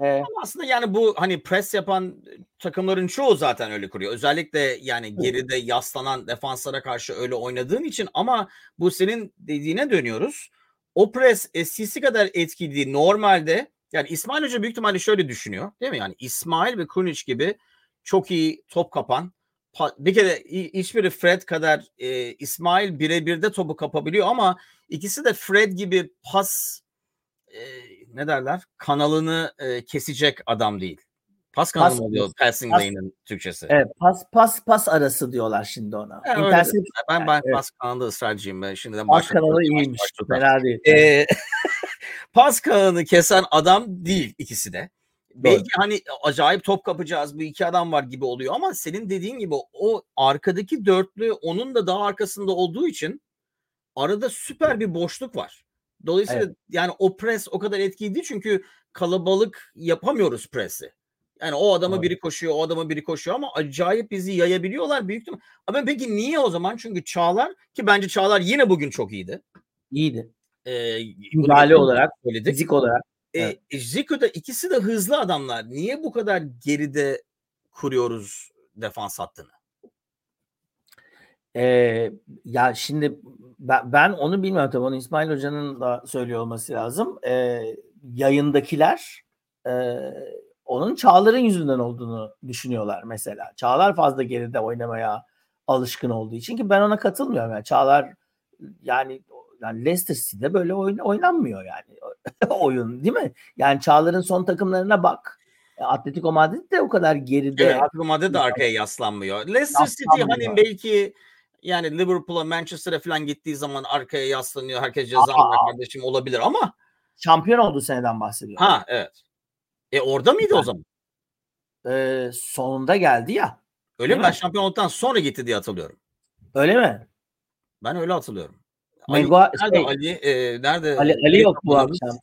Ee, Ama aslında yani bu hani pres yapan takımların çoğu zaten öyle kuruyor. Özellikle yani geride yaslanan defanslara karşı öyle oynadığın için ama bu senin dediğine dönüyoruz. O pres eskisi kadar etkili. Normalde yani İsmail Hoca büyük ihtimalle şöyle düşünüyor değil mi? Yani İsmail ve Krunic gibi çok iyi top kapan bir kere hiçbiri Fred kadar e, İsmail birebir de topu kapabiliyor ama ikisi de Fred gibi pas e, ne derler kanalını e, kesecek adam değil. Pas kanalı pas, mı oluyor passing pas, lane'in Türkçesi? Evet pas pas pas arası diyorlar şimdi ona. Yani Intercept, ben ben evet. pas kanalı ısrarcıyım ben şimdiden Pas kanalı iyiymiş. Fena değil. Ee, pas kanalını kesen adam değil ikisi de. Belki hani acayip top kapacağız bu iki adam var gibi oluyor ama senin dediğin gibi o arkadaki dörtlü onun da daha arkasında olduğu için arada süper bir boşluk var. Dolayısıyla evet. yani o pres o kadar etkili değil çünkü kalabalık yapamıyoruz presi. Yani o adama evet. biri koşuyor, o adama biri koşuyor ama acayip bizi yayabiliyorlar büyük ihtimal. Ama peki niye o zaman? Çünkü Çağlar ki bence Çağlar yine bugün çok iyiydi. İyiydi. Ee, Müdahale olarak, söyledik. fizik olarak. Evet. E, Zico'da ikisi de hızlı adamlar. Niye bu kadar geride kuruyoruz defans hattını? Ee, ya şimdi ben, ben onu bilmiyorum tabii onu İsmail Hoca'nın da söylüyor olması lazım. Ee, yayındakiler e, onun Çağlar'ın yüzünden olduğunu düşünüyorlar mesela. Çağlar fazla geride oynamaya alışkın olduğu için ki ben ona katılmıyorum. Yani Çağlar yani yani Leicester City'de böyle oyun, oynanmıyor yani oyun değil mi? Yani Çağlar'ın son takımlarına bak. E, Atletico Madrid de o kadar geride. Evet, Atletico Madrid de arkaya yaslanmıyor. Leicester City hani belki yani Liverpool'a Manchester'a falan gittiği zaman arkaya yaslanıyor. Herkes ceza kardeşim olabilir ama şampiyon olduğu seneden bahsediyor. Ha evet. E orada mıydı yani, o zaman? E, sonunda geldi ya. Öyle mi? Ben şampiyon olduktan sonra gitti diye hatırlıyorum. Öyle mi? Ben öyle hatırlıyorum. Megua nerede şey, Ali? E, nerede? Ali, Ali yok bu akşam.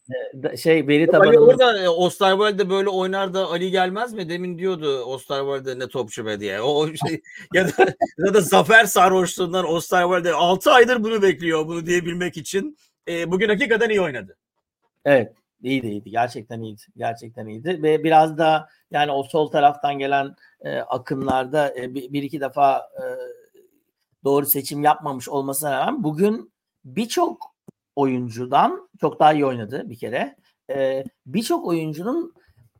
E, şey veri tabanı. Ali orada e, Osterwald'de böyle oynar da Ali gelmez mi? Demin diyordu Osterwald'de ne topçu be diye. O şey ya da ya da zafer sarhoşluğundan Osterwald'de 6 aydır bunu bekliyor bunu diyebilmek için. E, bugün hakikaten iyi oynadı. Evet. İyiydi iyiydi. Gerçekten iyiydi. Gerçekten iyiydi. Ve biraz da yani o sol taraftan gelen e, akımlarda e, bir, bir iki defa e, doğru seçim yapmamış olmasına rağmen bugün birçok oyuncudan çok daha iyi oynadı bir kere. E, birçok oyuncunun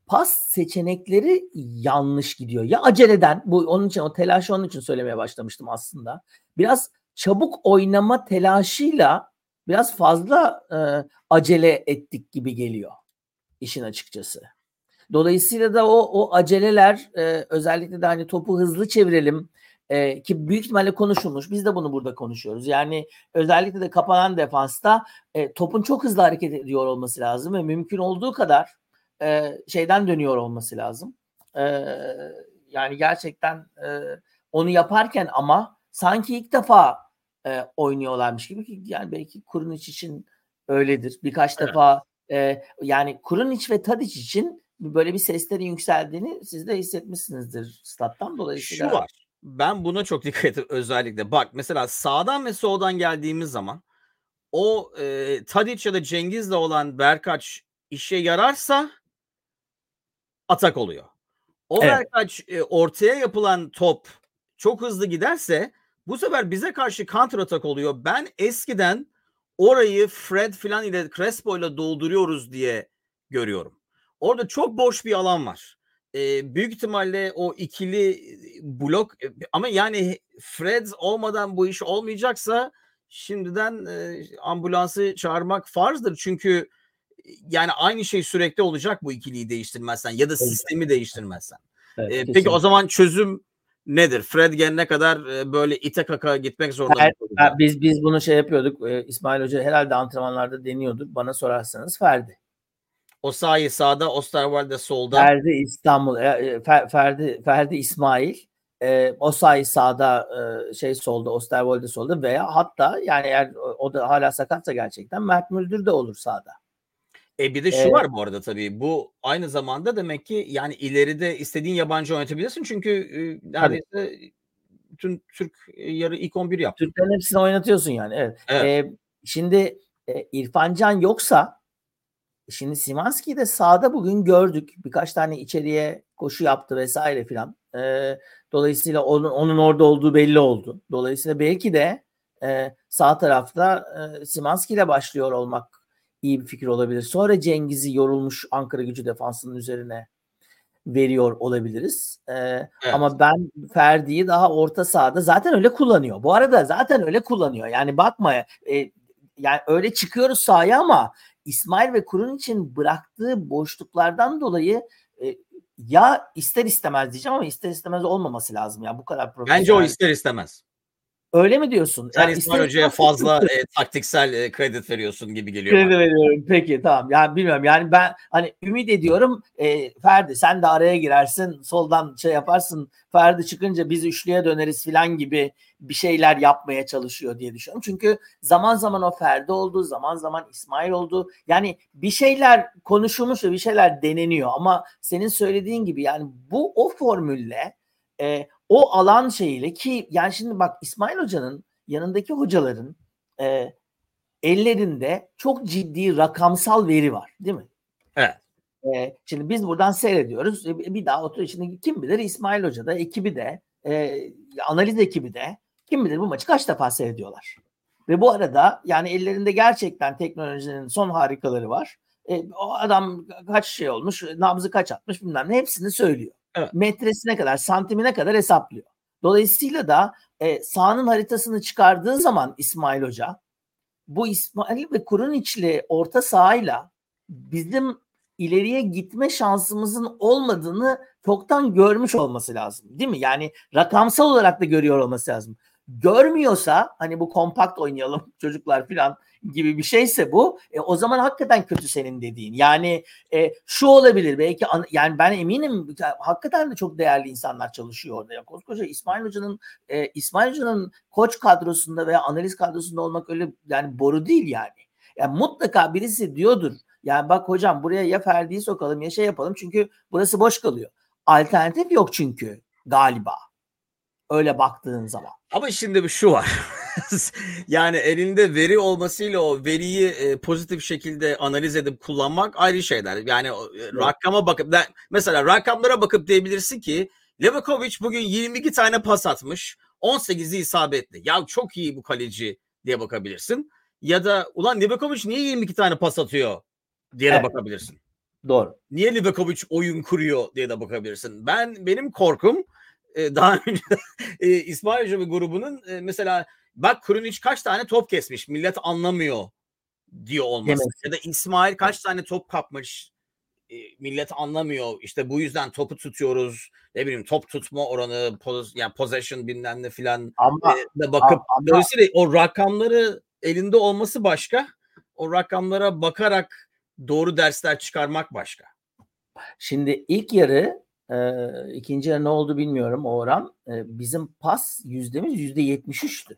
pas seçenekleri yanlış gidiyor. Ya aceleden bu onun için o telaşı onun için söylemeye başlamıştım aslında. Biraz çabuk oynama telaşıyla biraz fazla e, acele ettik gibi geliyor işin açıkçası. Dolayısıyla da o o aceleler e, özellikle de hani topu hızlı çevirelim e, ki büyük ihtimalle konuşulmuş. Biz de bunu burada konuşuyoruz. Yani özellikle de kapanan defansta e, topun çok hızlı hareket ediyor olması lazım ve mümkün olduğu kadar e, şeyden dönüyor olması lazım. E, yani gerçekten e, onu yaparken ama sanki ilk defa e, oynuyorlarmış gibi ki yani belki Kurunic için öyledir. Birkaç evet. defa e, yani Kurunic ve Tadic için böyle bir seslerin yükseldiğini siz de hissetmişsinizdir stat'tan dolayısıyla. Şu var. Ben buna çok dikkat ettim özellikle. Bak mesela sağdan ve soldan geldiğimiz zaman o e, Tadic ya da Cengiz'le olan Berkaç işe yararsa atak oluyor. O evet. Berkaç e, ortaya yapılan top çok hızlı giderse bu sefer bize karşı counter atak oluyor. Ben eskiden orayı Fred filan ile Crespo ile dolduruyoruz diye görüyorum. Orada çok boş bir alan var. Ee, büyük ihtimalle o ikili blok ama yani Fred olmadan bu iş olmayacaksa şimdiden e, ambulansı çağırmak farzdır. Çünkü yani aynı şey sürekli olacak bu ikiliyi değiştirmezsen ya da sistemi değiştirmezsen. Evet, ee, peki o zaman çözüm nedir? Fred gelene kadar böyle ite kaka gitmek zorunda evet, Biz biz bunu şey yapıyorduk. İsmail Hoca herhalde antrenmanlarda deniyordu. Bana sorarsanız Ferdi. O sahi sağda, Osterwalde solda. Ferdi İstanbul, Ferdi Ferdi İsmail. o sahi sağda şey solda, Osterwalde solda veya hatta yani eğer o da hala sakatsa gerçekten Mert Müldür de olur sağda. E bir de şu ee, var bu arada tabii. Bu aynı zamanda demek ki yani ileride istediğin yabancı oynatabilirsin. Çünkü e, neredeyse bütün Türk yarı ilk 11 yaptı. Türklerin hepsini oynatıyorsun yani. Evet. evet. E, şimdi e, İrfan Can yoksa şimdi Simanski'yi de sahada bugün gördük. Birkaç tane içeriye koşu yaptı vesaire filan. E, dolayısıyla onun, onun orada olduğu belli oldu. Dolayısıyla belki de e, sağ tarafta e, Simanski ile başlıyor olmak iyi bir fikir olabilir. Sonra Cengiz'i yorulmuş Ankara gücü defansının üzerine veriyor olabiliriz. Ee, evet. Ama ben Ferdi'yi daha orta sahada zaten öyle kullanıyor. Bu arada zaten öyle kullanıyor. Yani bakma e, yani öyle çıkıyoruz sahaya ama İsmail ve Kurun için bıraktığı boşluklardan dolayı e, ya ister istemez diyeceğim ama ister istemez olmaması lazım ya bu kadar profesyonel. Bence o ister istemez. Öyle mi diyorsun? Sen yani İsmail Hoca'ya fazla e, taktiksel e, kredi veriyorsun gibi geliyor. Kredi veriyorum. Peki tamam. Yani bilmiyorum. Yani ben hani ümit ediyorum e, Ferdi sen de araya girersin. Soldan şey yaparsın. Ferdi çıkınca biz üçlüye döneriz filan gibi bir şeyler yapmaya çalışıyor diye düşünüyorum. Çünkü zaman zaman o Ferdi oldu, zaman zaman İsmail oldu. Yani bir şeyler konuşulmuş ve bir şeyler deneniyor ama senin söylediğin gibi yani bu o formülle e, o alan şeyiyle ki yani şimdi bak İsmail Hoca'nın yanındaki hocaların e, ellerinde çok ciddi rakamsal veri var değil mi? Evet. E, şimdi biz buradan seyrediyoruz. E, bir daha otur şimdi kim bilir İsmail Hoca da ekibi de e, analiz ekibi de kim bilir bu maçı kaç defa seyrediyorlar. Ve bu arada yani ellerinde gerçekten teknolojinin son harikaları var. E, o adam kaç şey olmuş, nabzı kaç atmış bilmem ne hepsini söylüyor. Evet. Metresine kadar, santimine kadar hesaplıyor. Dolayısıyla da e, sahanın haritasını çıkardığı zaman İsmail Hoca bu İsmail ve Kuruniçli orta sahayla bizim ileriye gitme şansımızın olmadığını çoktan görmüş olması lazım. Değil mi? Yani rakamsal olarak da görüyor olması lazım. Görmüyorsa hani bu kompakt oynayalım çocuklar falan gibi bir şeyse bu e, o zaman hakikaten kötü senin dediğin. Yani e, şu olabilir belki an, yani ben eminim hakikaten de çok değerli insanlar çalışıyor orada. Ya, koskoca İsmail Hoca'nın e, İsmail Hoca'nın koç kadrosunda veya analiz kadrosunda olmak öyle yani boru değil yani. Yani mutlaka birisi diyordur. Yani bak hocam buraya ya Ferdi'yi sokalım ya şey yapalım çünkü burası boş kalıyor. Alternatif yok çünkü galiba. Öyle baktığın zaman. Ama şimdi bir şu var. yani elinde veri olmasıyla o veriyi e, pozitif şekilde analiz edip kullanmak ayrı şeyler. Yani e, rakama bakıp mesela rakamlara bakıp diyebilirsin ki Levakovic bugün 22 tane pas atmış. 18'i isabetli. Ya çok iyi bu kaleci diye bakabilirsin. Ya da ulan Livakovic niye 22 tane pas atıyor diye de Evet. bakabilirsin. Doğru. Niye Livakovic oyun kuruyor diye de bakabilirsin. Ben benim korkum e, daha önce e, İsmail Hoca grubunun e, mesela bak Krunic kaç tane top kesmiş millet anlamıyor diyor olması. Demesi. Ya da İsmail kaç tane top kapmış e, millet anlamıyor. İşte bu yüzden topu tutuyoruz. Ne bileyim top tutma oranı, poz, yani possession bilmem ne filan Ama e, de bakıp ama- dolayısıyla o rakamları elinde olması başka. O rakamlara bakarak doğru dersler çıkarmak başka. Şimdi ilk yarı e, ikinci yarı ne oldu bilmiyorum o oran. E, bizim pas yüzdemiz yüzde yetmiş üçtü.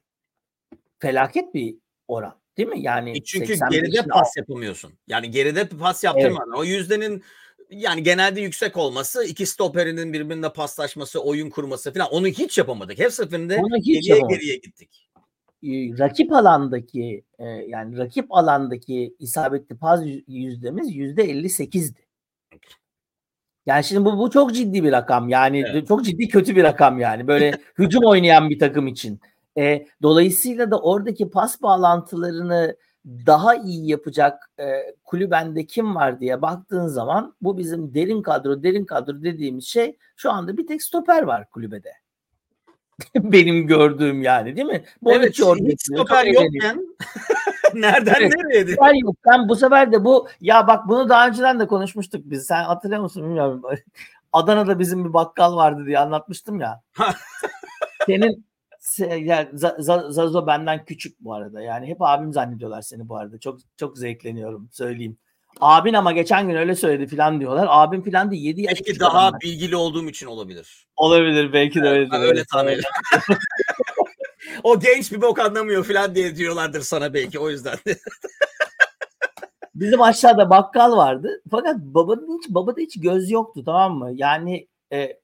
Felaket bir oran değil mi? Yani E çünkü 85'in geride pas yapamıyorsun. Yani geride pas yaptırmadın. O yüzdenin yani genelde yüksek olması, iki stoperinin birbirine paslaşması, oyun kurması falan onu hiç yapamadık. Her seferinde Onu hiç geriye yapamadık. geriye gittik. rakip alandaki yani rakip alandaki isabetli pas yüz- yüzdemiz yüzde 58'di. Yani şimdi bu, bu çok ciddi bir rakam. Yani Evet. çok ciddi kötü bir rakam yani. Böyle hücum oynayan bir takım için. E, dolayısıyla da oradaki pas bağlantılarını daha iyi yapacak e, kulübende kim var diye baktığın zaman bu bizim derin kadro derin kadro dediğimiz şey şu anda bir tek stoper var kulübede. Benim gördüğüm yani değil mi? evet, Bonucci orada hiç stoper yokken nereden Evet. nereye? Stoper yok. Ben bu sefer de bu ya bak bunu daha önceden de konuşmuştuk biz. Sen hatırlıyor musun bilmiyorum. Adana'da bizim bir bakkal vardı diye anlatmıştım ya. Senin se- ya, Za- Za- Zazo benden küçük bu arada. Yani hep abim zannediyorlar seni bu arada. Çok çok zevkleniyorum söyleyeyim. Abin ama geçen gün öyle söyledi filan diyorlar. Abim filan değil 7 yaş Belki daha adamlar. bilgili olduğum için olabilir. olabilir belki de öyledir. Ha, öyle tahmin. O genç bir bok anlamıyor falan diye diyorlardır sana belki o yüzden. Bizim aşağıda bakkal vardı. Fakat babanın hiç babada hiç göz yoktu tamam mı? Yani e,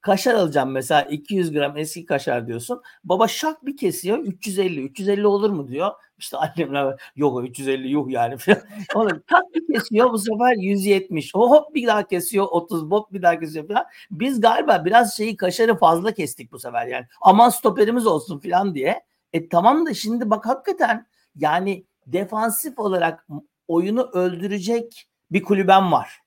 kaşar alacağım mesela 200 gram eski kaşar diyorsun. Baba şak bir kesiyor 350 350 olur mu diyor. İşte annemler yok o 350 yuh yani falan. Oğlum tak bir kesiyor bu sefer 170. O hop bir daha kesiyor 30 hop bir daha kesiyor falan. Biz galiba biraz şeyi kaşarı fazla kestik bu sefer yani. Aman stoperimiz olsun falan diye. E tamam da şimdi bak hakikaten yani defansif olarak oyunu öldürecek bir kulüben var.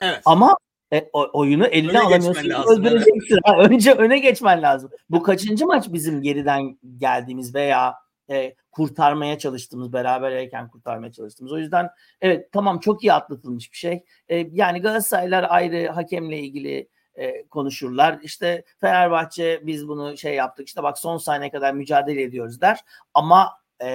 evet. Ama e, o- oyunu eline Öne alamıyorsun. lazım, öldüreceksin. Ha, Önce öne geçmen lazım. Bu kaçıncı maç bizim geriden geldiğimiz veya e, kurtarmaya çalıştığımız, beraberken kurtarmaya çalıştığımız. O yüzden evet tamam çok iyi atlatılmış bir şey. E, yani Galatasaraylar ayrı hakemle ilgili e, konuşurlar. İşte Fenerbahçe biz bunu şey yaptık. İşte bak son saniye kadar mücadele ediyoruz der. Ama e,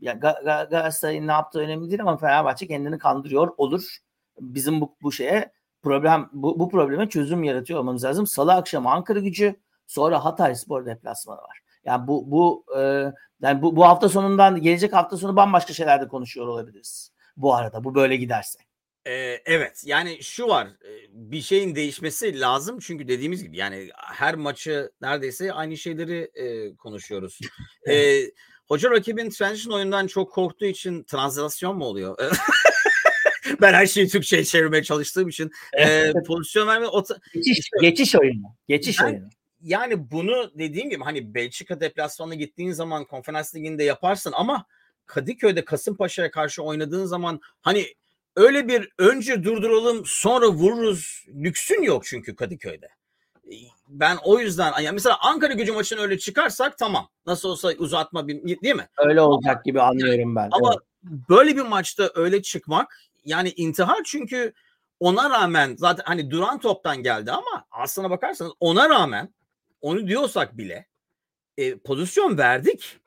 ya Ga- Ga- Galatasaray'ın ne yaptığı önemli değil ama Fenerbahçe kendini kandırıyor olur. Bizim bu, bu şeye problem bu, bu probleme çözüm yaratıyor olmamız lazım. Salı akşamı Ankara Gücü, sonra Hatay Spor deplasmanı var. Yani bu bu e, yani bu, bu hafta sonundan gelecek hafta sonu bambaşka şeyler de konuşuyor olabiliriz. Bu arada bu böyle giderse. Ee, evet yani şu var e, bir şeyin değişmesi lazım çünkü dediğimiz gibi yani her maçı neredeyse aynı şeyleri e, konuşuyoruz. Ee, hoca rakibin transition oyundan çok korktuğu için translation mu oluyor? ben her şeyi Türkçe'ye çevirmeye çalıştığım için e, pozisyon verme o ta- Geçiş, geçiş oyunu. Geçiş Ben- oyunu. yani bunu dediğim gibi hani Belçika deplasmanına gittiğin zaman konferans liginde yaparsın ama Kadıköy'de Kasımpaşa'ya karşı oynadığın zaman hani öyle bir önce durduralım sonra vururuz lüksün yok çünkü Kadıköy'de. Ben o yüzden yani mesela Ankara gücü maçına öyle çıkarsak tamam. Nasıl olsa uzatma değil mi? Öyle olacak gibi anlıyorum ben. Ama Evet. böyle bir maçta öyle çıkmak yani intihar çünkü ona rağmen zaten hani duran toptan geldi ama aslına bakarsanız ona rağmen onu diyorsak bile e, pozisyon verdik.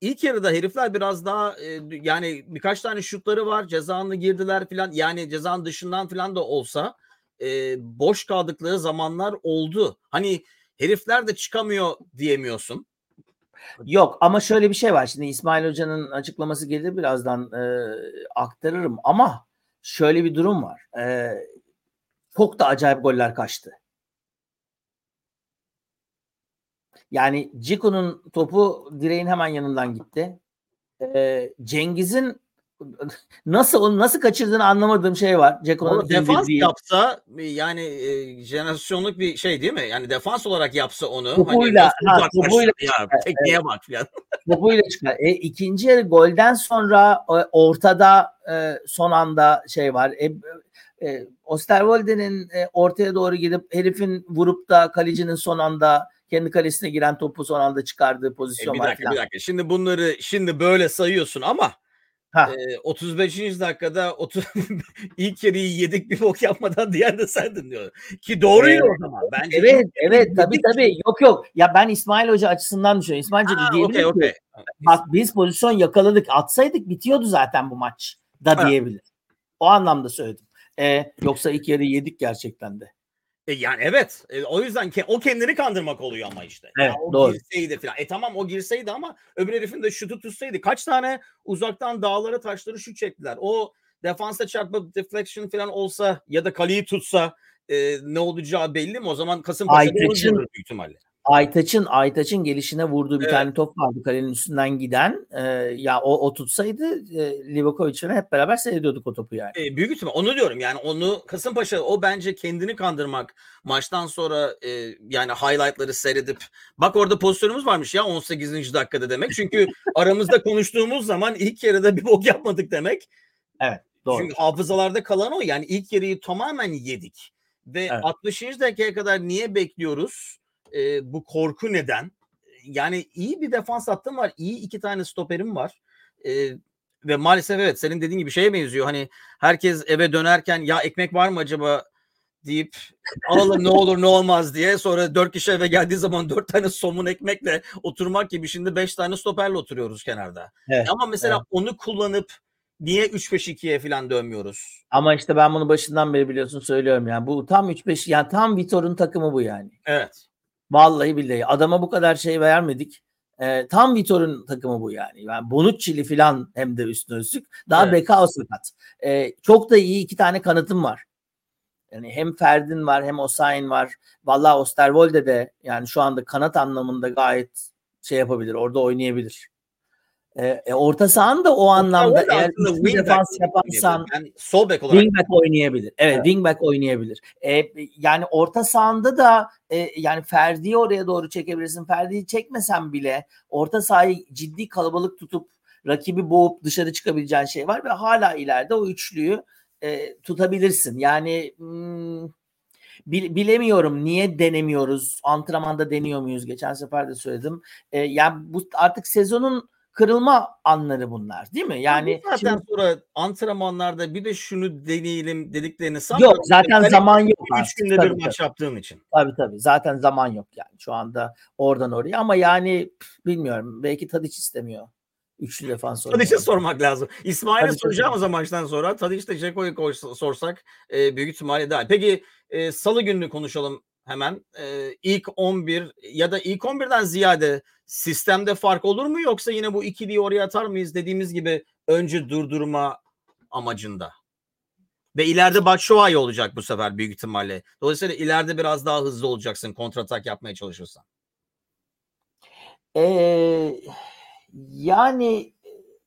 İlk yarıda herifler biraz daha e, yani birkaç tane şutları var cezanlı girdiler filan yani cezanın dışından filan da olsa e, boş kaldıkları zamanlar oldu. Hani herifler de çıkamıyor diyemiyorsun. Yok ama şöyle bir şey var. Şimdi İsmail Hoca'nın açıklaması gelir birazdan e, aktarırım ama şöyle bir durum var. E, çok da acayip goller kaçtı. Yani Ciku'nun topu direğin hemen yanından gitti. Ee, Cengiz'in nasıl onu nasıl kaçırdığını anlamadığım şey var. Ceko'nun defans yapsa yani e, jenerasyonluk bir şey değil mi? Yani defans olarak yapsa onu topuyla, hani ha, topuyla ya, tekniğe evet. bak falan. topuyla çıkar. E, ikinci yarı golden sonra e, ortada e, son anda şey var. E, e, Osterwolde'nin e, ortaya doğru gidip herifin vurup da kalecinin son anda kendi kalesine giren topu son anda çıkardığı pozisyon e, bir var. Dakika, bir dakika. Şimdi bunları şimdi böyle sayıyorsun ama e, 35. dakikada 30, ilk yarıyı yedik bir bok yapmadan diğer de sendin diyor. Ki doğruydu evet. o zaman. Bence evet, evet tabii tabii. Yok yok. Ya ben İsmail Hoca açısından düşünüyorum. İsmail Hoca diyebilir okay, ki okay. bak biz pozisyon yakaladık. Atsaydık bitiyordu zaten bu maç da diyebilir. O anlamda söyledim. E, yoksa ilk yarı yedik gerçekten de. E yani evet. E, o yüzden ke- o kendini kandırmak oluyor ama işte. Evet, yani o doğru. girseydi falan. E tamam o girseydi ama öbür herifin de şutu tutsaydı. Kaç tane uzaktan dağlara taşları şut çektiler. O defansa çarpıp deflection falan olsa ya da kaleyi tutsa e, ne olacağı belli mi? O zaman Kasımpaşa'da Aytaç'ın, büyük ihtimalle. Aytaç'ın Aytaç'ın gelişine vurduğu bir Evet. tane top vardı kalenin üstünden giden. E, ya o, o tutsaydı e, Livakovic'le hep beraber seyrediyorduk o topu yani. E, büyük ihtimal onu diyorum yani onu Kasımpaşa o bence kendini kandırmak maçtan sonra e, yani highlightları seyredip bak orada pozisyonumuz varmış ya 18. dakikada demek. Çünkü aramızda konuştuğumuz zaman ilk yarıda bir bok yapmadık demek. Evet doğru. Çünkü hafızalarda kalan o yani ilk yarıyı tamamen yedik. Ve Evet. 60. dakikaya kadar niye bekliyoruz? E, bu korku neden? Yani iyi bir defans hattım var. iyi iki tane stoperim var. E, ve maalesef evet senin dediğin gibi şeye benziyor. Hani herkes eve dönerken ya ekmek var mı acaba deyip alalım ne olur ne olmaz diye sonra dört kişi eve geldiği zaman dört tane somun ekmekle oturmak gibi şimdi beş tane stoperle oturuyoruz kenarda. Evet, Ama mesela evet. onu kullanıp niye 3-5-2'ye falan dönmüyoruz? Ama işte ben bunu başından beri biliyorsun söylüyorum yani. Bu tam 3-5 yani tam Vitor'un takımı bu yani. Evet. Vallahi billahi adama bu kadar şey vermedik. Ee, tam Vitor'un takımı bu yani. yani Bonucci'li falan hem de üstüne üstlük. Daha Evet. Bekao sakat. Ee, çok da iyi iki tane kanatım var. Yani hem Ferdin var hem Osayin var. Vallahi Osterwolde de yani şu anda kanat anlamında gayet şey yapabilir. Orada oynayabilir. Ee, e, orta sahan da o anlamda eğer defans yaparsan yani sol bek olarak Wingback oynayabilir. Evet, Evet. wingback oynayabilir. Ee, yani orta sahanda da e, yani Ferdi'yi oraya doğru çekebilirsin. Ferdi'yi çekmesen bile orta sahayı ciddi kalabalık tutup rakibi boğup dışarı çıkabileceğin şey var ve hala ileride o üçlüyü e, tutabilirsin. Yani hmm, bil- bilemiyorum niye denemiyoruz. Antrenmanda deniyor muyuz? Geçen sefer de söyledim. E, yani bu artık sezonun kırılma anları bunlar değil mi? Yani zaten şimdi- sonra antrenmanlarda bir de şunu deneyelim dediklerini yok sanmıyorum. zaten Yani zaman yok. Üç artık. günde Tabii, bir maç yaptığın için. Tabii tabii. Zaten zaman yok yani şu anda oradan oraya ama yani bilmiyorum. Belki Tadiç istemiyor. Üçlü defans Tadiç'e oynamayı. sormak lazım. İsmail'e Tadiç'e soracağım o sormak. zaman maçtan sonra. Tadiç'te Ceko'yu koy- sorsak e, büyük ihtimalle daha. Peki e, salı gününü konuşalım hemen. E, ilk 11 ya da ilk 11'den ziyade sistemde fark olur mu yoksa yine bu ikiliyi oraya atar mıyız dediğimiz gibi önce durdurma amacında? Ve ileride Batshuayi olacak bu sefer büyük ihtimalle. Dolayısıyla ileride biraz daha hızlı olacaksın kontratak yapmaya çalışırsan. Ee, yani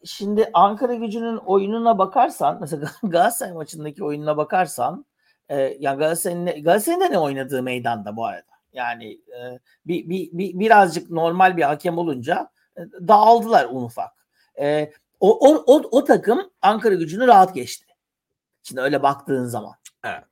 şimdi Ankara gücünün oyununa bakarsan mesela Galatasaray maçındaki oyununa bakarsan e, yani Galatasaray'ın Galatasaray'ın ne oynadığı meydanda bu arada. Yani e, bir, bir, bir birazcık normal bir hakem olunca e, dağıldılar un ufak. E, o, o, o, o takım Ankara gücünü rahat geçti. Şimdi öyle baktığın zaman. Evet.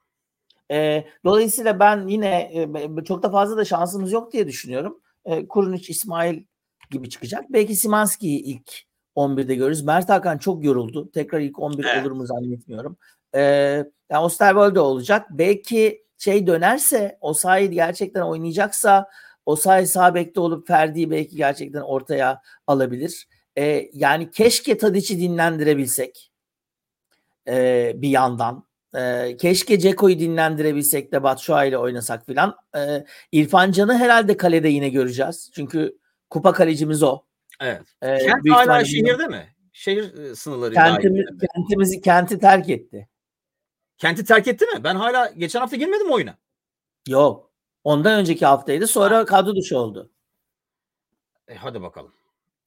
E, dolayısıyla ben yine e, çok da fazla da şansımız yok diye düşünüyorum. E, Kurunic, İsmail gibi çıkacak. Belki Simanski'yi ilk 11'de görürüz. Mert Hakan çok yoruldu. Tekrar ilk 11 Evet. olur mu zannetmiyorum. E, yani Osterwolde olacak. Belki şey dönerse Osayi gerçekten oynayacaksa Osayi sağ bekte olup Ferdi'yi belki gerçekten ortaya alabilir. E, yani keşke Tadiç'i dinlendirebilsek e, bir yandan. E, keşke Ceko'yu dinlendirebilsek de Batshuayi ile oynasak filan. E, İrfan Can'ı herhalde kalede yine göreceğiz. Çünkü kupa kalecimiz o. Evet. E, Kent hala şehirde mi? Şehir e, sınırları kentimiz, kentimizi kenti terk etti. Kenti terk etti mi? Ben hala geçen hafta girmedim oyuna. Yok. Ondan önceki haftaydı. Sonra kadro dışı oldu. E, hadi bakalım.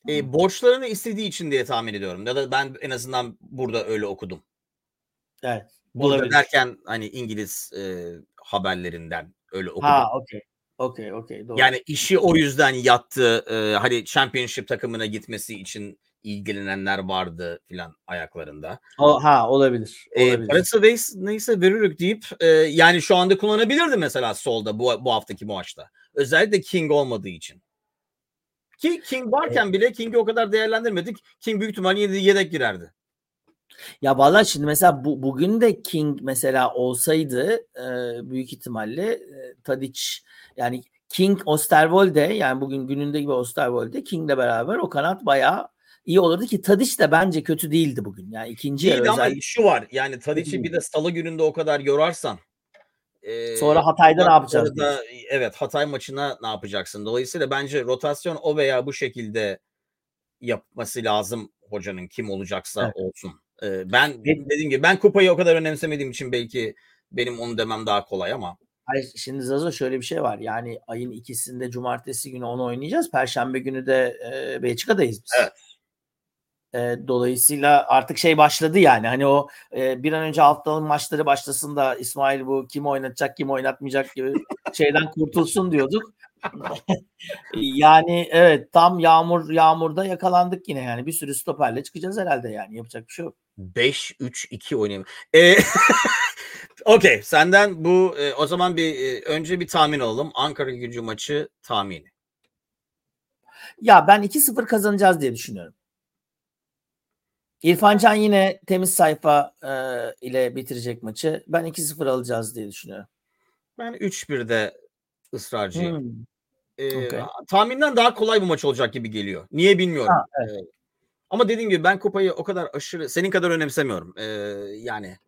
E, borçlarını istediği için diye tahmin ediyorum. Ya da ben en azından burada öyle okudum. Evet. Burada Olabilir. derken hani İngiliz e, haberlerinden öyle okudum. Ha okey. Okey okey. Yani işi o yüzden yattı. E, hani Championship takımına gitmesi için ilgilenenler vardı filan ayaklarında. O, ha olabilir. E, olabilir. parası neyse, neyse veririk deyip e, yani şu anda kullanabilirdi mesela solda bu, bu haftaki maçta. Özellikle King olmadığı için. Ki King varken bile King'i o kadar değerlendirmedik. King büyük ihtimalle yedek, girerdi. Ya vallahi şimdi mesela bu, bugün de King mesela olsaydı e, büyük ihtimalle e, Tadic yani King Osterwolde yani bugün gününde gibi Osterwolde King'le beraber o kanat bayağı iyi olurdu ki Tadic de bence kötü değildi bugün. Yani ikinci yarı ama özellikle. şu var. Yani Tadic'i bir de salı gününde o kadar yorarsan. e, Sonra Hatay'da ne yapacağız? Orada, evet Hatay maçına ne yapacaksın? Dolayısıyla bence rotasyon o veya bu şekilde yapması lazım hocanın kim olacaksa Evet. olsun. E, ben Evet. dediğim gibi ben kupayı o kadar önemsemediğim için belki benim onu demem daha kolay ama. Hayır, şimdi Zazo şöyle bir şey var. Yani ayın ikisinde cumartesi günü onu oynayacağız. Perşembe günü de e, Belçika'dayız biz. Evet. E, dolayısıyla artık şey başladı yani. Hani o e, bir an önce haftanın maçları başlasın da İsmail bu kim oynatacak kim oynatmayacak gibi şeyden kurtulsun diyorduk. yani evet tam yağmur yağmurda yakalandık yine yani. Bir sürü stoperle çıkacağız herhalde yani. Yapacak bir şey yok. 5-3-2 oynayayım. E, Okey senden bu e, o zaman bir e, önce bir tahmin alalım. Ankara gücü maçı tahmini. Ya ben 2-0 kazanacağız diye düşünüyorum. İrfan Can yine temiz sayfa e, ile bitirecek maçı. Ben 2-0 alacağız diye düşünüyorum. Ben 3-1'de ısrarcıyım. Hmm. Ee, Okey. tahminden daha kolay bir maç olacak gibi geliyor. Niye bilmiyorum. Ha, Ee, ama dediğim gibi ben kupayı o kadar aşırı senin kadar önemsemiyorum. Ee, yani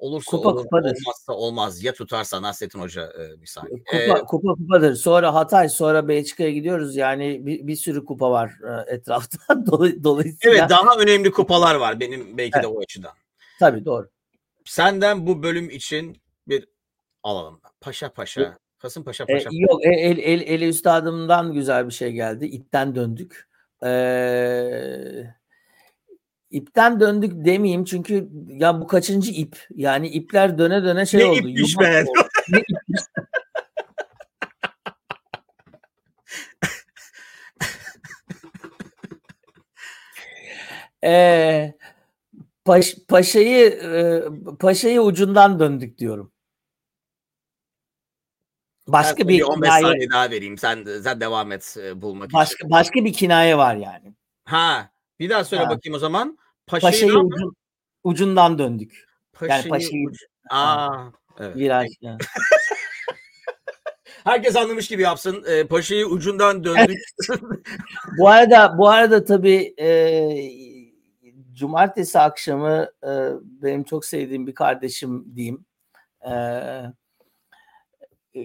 olursa Kupa olur, kupadır. olmazsa olmaz. Ya tutarsa Nasrettin Hoca e, bir saniye. Kupa, Ee, kupa kupadır. Sonra Hatay, sonra Belçika'ya gidiyoruz. Yani bir, bir sürü kupa var e, etrafta. Dolay- Dolayısıyla evet daha önemli kupalar var benim belki de o açıdan. tabii doğru. Senden bu bölüm için bir alalım. Paşa paşa. Kasımpaşa E, paşa. yok e, el, el, eli üstadımdan güzel bir şey geldi. İpten döndük. Ee, ipten döndük demeyeyim çünkü ya bu kaçıncı ip? Yani ipler döne döne şey Ne oldu. ipmiş be? oldu. Ne ipmiş? Ee, paş, paşayı e, paşayı ucundan döndük diyorum. Ben Başka sana bir 15 kinaye, saniye daha vereyim. Sen sen devam et e, bulmak için. başka başka bir kinaye var yani. Ha, bir daha söyle Ha. bakayım o zaman. Paşayı, Paşayı ucun, ucundan döndük. Paşayı, paşayı- ucu- Aa, evet. Viraj. yani. Herkes anlamış gibi yapsın. Ee, paşayı ucundan döndük. Bu arada bu arada tabii e, cumartesi akşamı e, benim çok sevdiğim bir kardeşim diyeyim. E,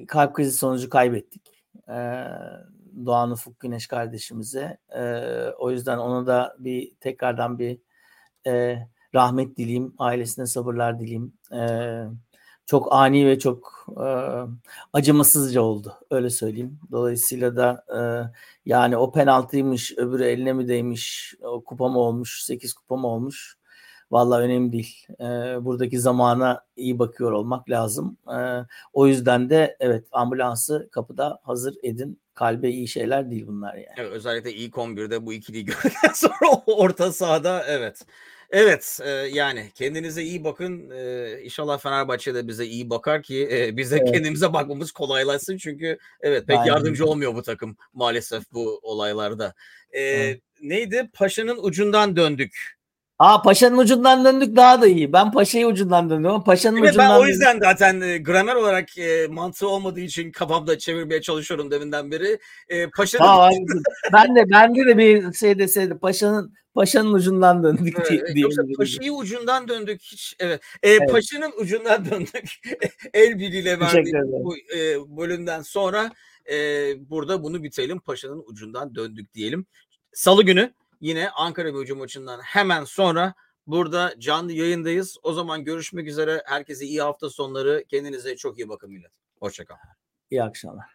kalp krizi sonucu kaybettik. E, Doğan Ufuk Güneş kardeşimize. E, o yüzden ona da bir tekrardan bir e, rahmet dileyim. Ailesine sabırlar dileyim. E, çok ani ve çok e, acımasızca oldu. Öyle söyleyeyim. Dolayısıyla da e, yani o penaltıymış, öbürü eline mi değmiş, o kupa mı olmuş, 8 kupa mı olmuş? Vallahi önemli değil. E, buradaki zamana iyi bakıyor olmak lazım. E, o yüzden de evet ambulansı kapıda hazır edin. Kalbe iyi şeyler değil bunlar yani. evet, özellikle ilk 11'de bu ikiliyi gördükten sonra orta sahada evet. Evet e, yani kendinize iyi bakın. E, inşallah Fenerbahçe de bize iyi bakar ki e, bize Evet. kendimize bakmamız kolaylaşsın. Çünkü evet pek Aynen. yardımcı olmuyor bu takım maalesef bu olaylarda. E, Evet. Neydi? Paşa'nın ucundan döndük. Aa Paşa'nın ucundan döndük daha da iyi. Ben Paşa'yı ucundan döndüm Paşa'nın Evet ucundan ben o yüzden zaten e, gramer olarak e, mantığı olmadığı için kafamda çevirmeye çalışıyorum deminden beri. E, Paşa'nın haklısın. ben de bende de bir şey deseydi Paşa'nın Paşa'nın ucundan döndük Evet, diye. evet. Yoksa. Paşa'yı ucundan döndük hiç evet. E, Paşa'nın ucundan döndük. El birliğiyle Teşekkür verdiğim ederim. bu e, bölümden sonra e, burada bunu bitelim. Paşa'nın ucundan döndük diyelim. Salı günü yine Ankara Gücü maçından hemen sonra burada canlı yayındayız. O zaman görüşmek üzere. Herkese iyi hafta sonları. Kendinize çok iyi bakın millet. Hoşçakalın. İyi akşamlar.